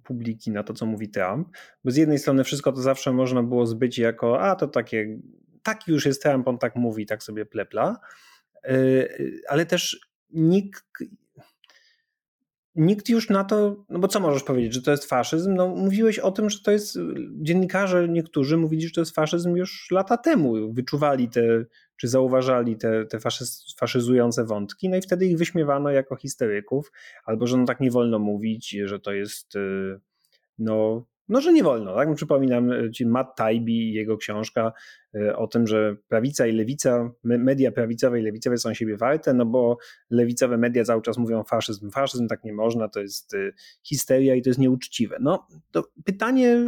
publiki na to, co mówi Trump, bo z jednej strony wszystko to zawsze można było zbyć jako, a to takie taki już jest Trump, on tak mówi, tak sobie plepla, e, ale też nikt, nikt już na to, no bo co możesz powiedzieć, że to jest faszyzm? No mówiłeś o tym, że to jest, dziennikarze niektórzy mówili, że to jest faszyzm już lata temu, wyczuwali te, czy zauważali te, te faszyz, faszyzujące wątki, no i wtedy ich wyśmiewano jako historyków, albo że no tak nie wolno mówić, że to jest y, no no, że nie wolno. Tak? Przypominam e, ci Matt Taibbi i jego książka e, o tym, że prawica i lewica, media prawicowe i lewicowe są siebie warte, no bo lewicowe media cały czas mówią faszyzm, faszyzm, tak nie można, to jest e, histeria i to jest nieuczciwe. No, to pytanie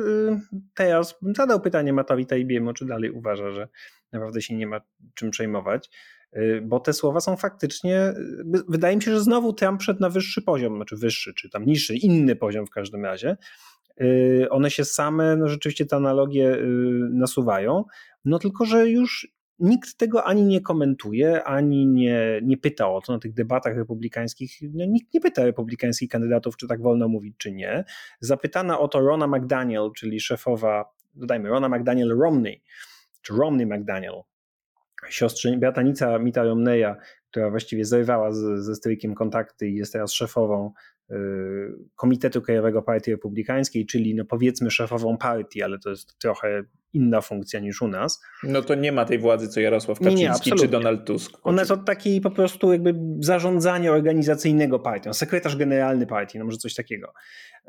teraz, zadał pytanie Matowi Taibbiemu, czy dalej uważa, że naprawdę się nie ma czym przejmować bo te słowa są faktycznie, wydaje mi się, że znowu Trump szedł na wyższy poziom, znaczy wyższy, czy tam niższy, inny poziom w każdym razie, one się same, no rzeczywiście te analogie y, nasuwają, no tylko, że już nikt tego ani nie komentuje, ani nie, nie pyta o to na tych debatach republikańskich. No, nikt nie pyta republikańskich kandydatów, czy tak wolno mówić, czy nie. Zapytana o to Rona McDaniel, czyli szefowa, dodajmy, Rona McDaniel Romney, czy Romney McDaniel, siostrze, bratanica Mita Romneya, która właściwie zerwała ze strykiem kontakty i jest teraz szefową Y, Komitetu Krajowego Partii Republikańskiej, czyli no powiedzmy szefową partii, ale to jest trochę inna funkcja niż u nas. No to nie ma tej władzy, co Jarosław Kaczyński nie, nie, czy Donald Tusk. Ona jest od takiej po prostu jakby zarządzania organizacyjnego partią, sekretarz generalny partii, no może coś takiego.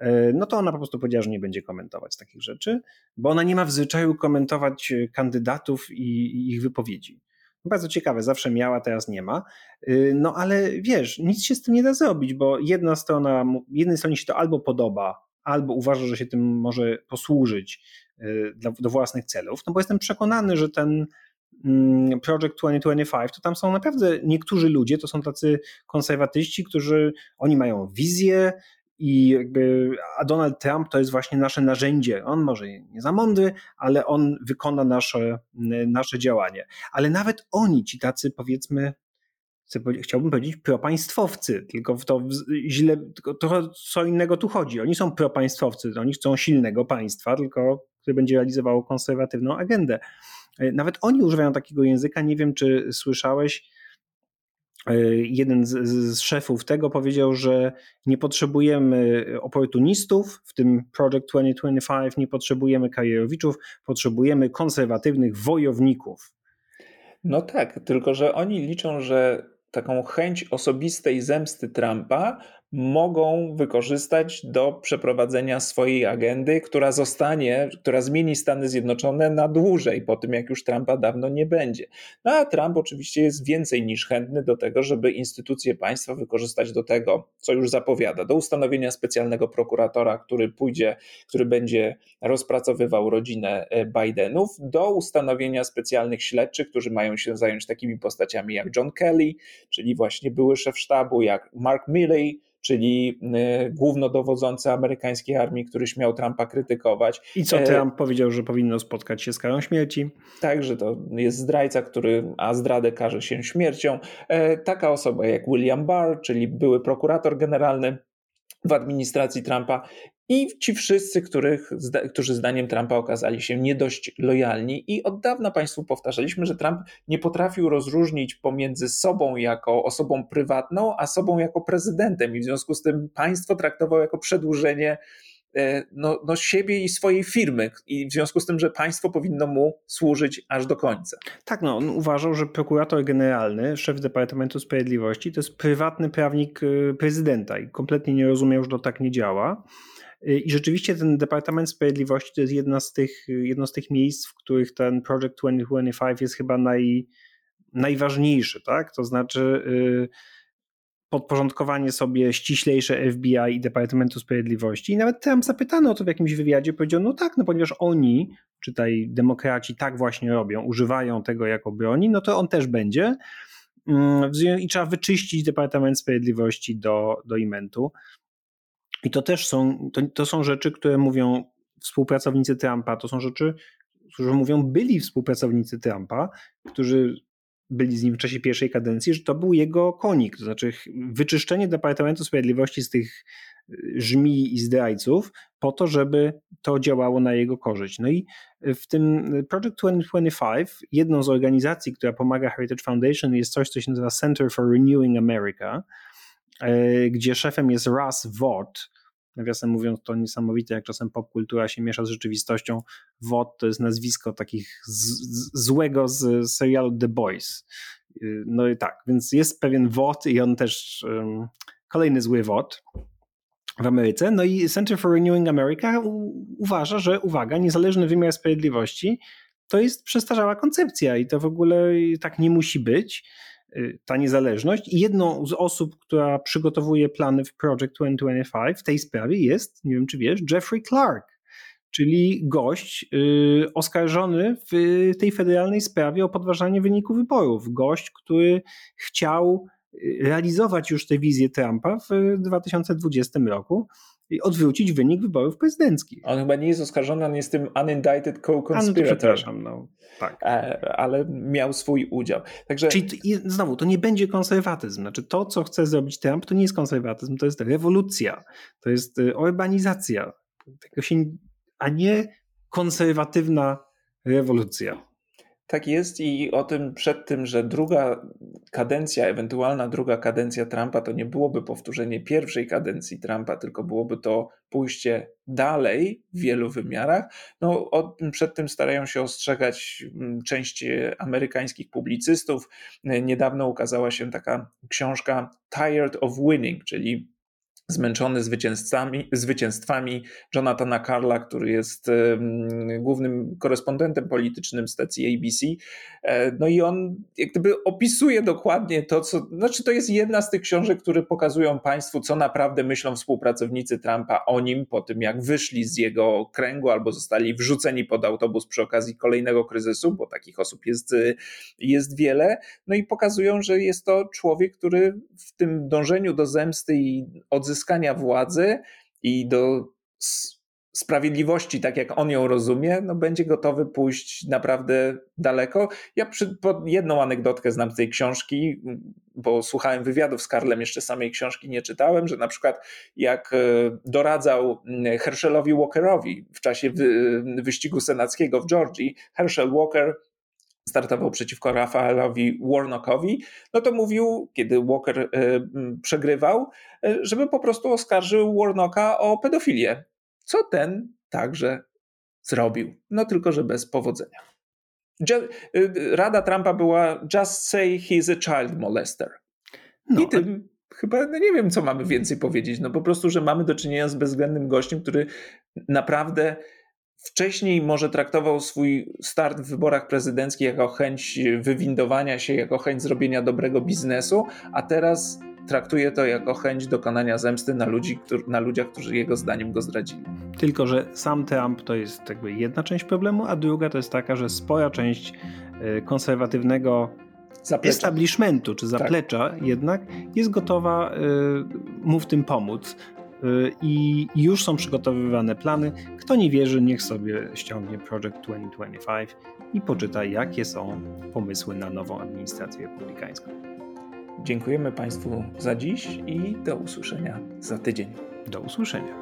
Y, no to ona po prostu powiedziała, że nie będzie komentować takich rzeczy, bo ona nie ma w zwyczaju komentować kandydatów i, i ich wypowiedzi. Bardzo ciekawe, zawsze miała, teraz nie ma. Y, no ale wiesz, nic się z tym nie da zrobić, bo jedna strona, jednej stronie się to albo podoba, albo uważa, że się tym może posłużyć y, dla, do własnych celów. No bo jestem przekonany, że ten mm, Project 2025 to tam są naprawdę niektórzy ludzie, to są tacy konserwatyści, którzy oni mają wizję, i jakby, a Donald Trump to jest właśnie nasze narzędzie. On może nie za mądry, ale on wykona nasze, nasze działanie. Ale nawet oni, ci tacy powiedzmy, chciałbym powiedzieć propaństwowcy, tylko w to źle, tylko trochę co innego tu chodzi. Oni są propaństwowcy, oni chcą silnego państwa, tylko które będzie realizowało konserwatywną agendę. Nawet oni używają takiego języka, nie wiem czy słyszałeś, E, jeden z, z, szefów tego powiedział, że nie potrzebujemy oportunistów, w tym Project 2025, nie potrzebujemy karierowiczów, potrzebujemy konserwatywnych wojowników. No tak, tylko że oni liczą, że taką chęć osobistej zemsty Trumpa mogą wykorzystać do przeprowadzenia swojej agendy, która zostanie, która zmieni Stany Zjednoczone na dłużej, po tym jak już Trumpa dawno nie będzie. No a Trump oczywiście jest więcej niż chętny do tego, żeby instytucje państwa wykorzystać do tego, co już zapowiada, do ustanowienia specjalnego prokuratora, który pójdzie, który będzie rozpracowywał rodzinę e, Bidenów, do ustanowienia specjalnych śledczych, którzy mają się zająć takimi postaciami jak John Kelly, czyli właśnie były szef sztabu, jak Mark Milley, czyli y, głównodowodzący amerykańskiej armii, który śmiał Trumpa krytykować. I co e, Trump powiedział, że powinno spotkać się z karą śmierci? Tak, że to jest zdrajca, który, a zdradę każe się śmiercią. E, taka osoba jak William Barr, czyli były prokurator generalny w administracji Trumpa i ci wszyscy, których, którzy zdaniem Trumpa okazali się nie dość lojalni, i od dawna Państwu powtarzaliśmy, że Trump nie potrafił rozróżnić pomiędzy sobą jako osobą prywatną, a sobą jako prezydentem, i w związku z tym państwo traktował jako przedłużenie e, no, no siebie i swojej firmy, i w związku z tym, że państwo powinno mu służyć aż do końca. Tak, no, on uważał, że prokurator generalny, szef Departamentu Sprawiedliwości, to jest prywatny prawnik e, prezydenta i kompletnie nie rozumiał, że to tak nie działa. Y, I rzeczywiście ten Departament Sprawiedliwości to jest jedno z tych, jedno z tych miejsc, w których ten Project 2025 jest chyba naj, najważniejszy, tak? To znaczy y, podporządkowanie sobie ściślejsze FBI i Departamentu Sprawiedliwości. I nawet Trump zapytano o to w jakimś wywiadzie, powiedział, no tak, no ponieważ oni, czytaj demokraci, tak właśnie robią, używają tego jako broni, no to on też będzie. Mm, I trzeba wyczyścić Departament Sprawiedliwości do, do imentu. I to też są, to, to są rzeczy, które mówią współpracownicy Trumpa, to są rzeczy, którzy mówią byli współpracownicy Trumpa, którzy byli z nim w czasie pierwszej kadencji, że to był jego konik, to znaczy wyczyszczenie Departamentu Sprawiedliwości z tych y, żmi i zdrajców po to, żeby to działało na jego korzyść. No i w tym Project 2025 jedną z organizacji, która pomaga Heritage Foundation jest coś, co się nazywa Center for Renewing America, gdzie szefem jest Russ Vought. Nawiasem mówiąc, to niesamowite, jak czasem popkultura się miesza z rzeczywistością. Vought to jest nazwisko takich z, z, złego z serialu The Boys. No i tak, więc jest pewien Vought i on też um, kolejny zły Vought w Ameryce. No i Center for Renewing America uważa, że uwaga, niezależny wymiar sprawiedliwości to jest przestarzała koncepcja i to w ogóle tak nie musi być, y, ta niezależność. I jedną z osób, która przygotowuje plany w Project 2025 w tej sprawie jest, nie wiem czy wiesz, Jeffrey Clark, czyli gość yy, oskarżony w tej federalnej sprawie o podważanie wyniku wyborów. Gość, który chciał realizować już tę wizję Trumpa w 2020 roku i odwrócić wynik wyborów prezydenckich. On chyba nie jest oskarżony, on jest tym unindicted co-conspirator. Przepraszam, no. Tak. E, ale miał swój udział. Także... Czyli znowu, to nie będzie konserwatyzm. Znaczy to, co chce zrobić Trump, to nie jest konserwatyzm, to jest rewolucja, to jest y, urbanizacja, tego się, a nie konserwatywna rewolucja. Tak jest i o tym przed tym, że druga kadencja, ewentualna druga kadencja Trumpa to nie byłoby powtórzenie pierwszej kadencji Trumpa, tylko byłoby to pójście dalej w wielu wymiarach. No, o tym, przed tym starają się ostrzegać mm, część amerykańskich publicystów. Niedawno ukazała się taka książka Tired of Winning, czyli zmęczony zwycięstwami, zwycięstwami Jonathana Carla, który jest głównym korespondentem politycznym stacji ABC. E, no i on jak gdyby opisuje dokładnie to, co. Znaczy, to jest jedna z tych książek, które pokazują Państwu, co naprawdę myślą współpracownicy Trumpa o nim po tym, jak wyszli z jego kręgu albo zostali wrzuceni pod autobus przy okazji kolejnego kryzysu, bo takich osób jest, jest wiele. No i pokazują, że jest to człowiek, który w tym dążeniu do zemsty i odzyskania uzyskania władzy i do sprawiedliwości, tak jak on ją rozumie, no będzie gotowy pójść naprawdę daleko. Ja przy, jedną anegdotkę znam z tej książki, bo słuchałem wywiadów z Karlem, jeszcze samej książki nie czytałem, że na przykład jak e, doradzał Hershelowi Walkerowi w czasie wy, wyścigu senackiego w Georgii, Herschel Walker startował przeciwko Rafaelowi Warnockowi, no to mówił, kiedy Walker e, przegrywał, e, żeby po prostu oskarżył Warnocka o pedofilię, co ten także zrobił, no tylko że bez powodzenia. E, rada Trumpa była just say he's a child molester. No, I tym chyba no nie wiem, co mamy więcej powiedzieć. No po prostu, że mamy do czynienia z bezwzględnym gościem, który naprawdę Wcześniej może traktował swój start w wyborach prezydenckich jako chęć wywindowania się, jako chęć zrobienia dobrego biznesu, a teraz traktuje to jako chęć dokonania zemsty na, ludzi, na ludziach, którzy jego zdaniem go zdradzili. Tylko, że sam Trump to jest jakby jedna część problemu, a druga to jest taka, że spora część e, konserwatywnego zaplecza. establishmentu czy zaplecza tak. jednak jest gotowa y, mu w tym pomóc. Y, i już są przygotowywane plany. Kto nie wierzy, niech sobie ściągnie Project 2025 i poczyta, jakie są pomysły na nową administrację republikańską. Dziękujemy Państwu za dziś i do usłyszenia za tydzień. Do usłyszenia.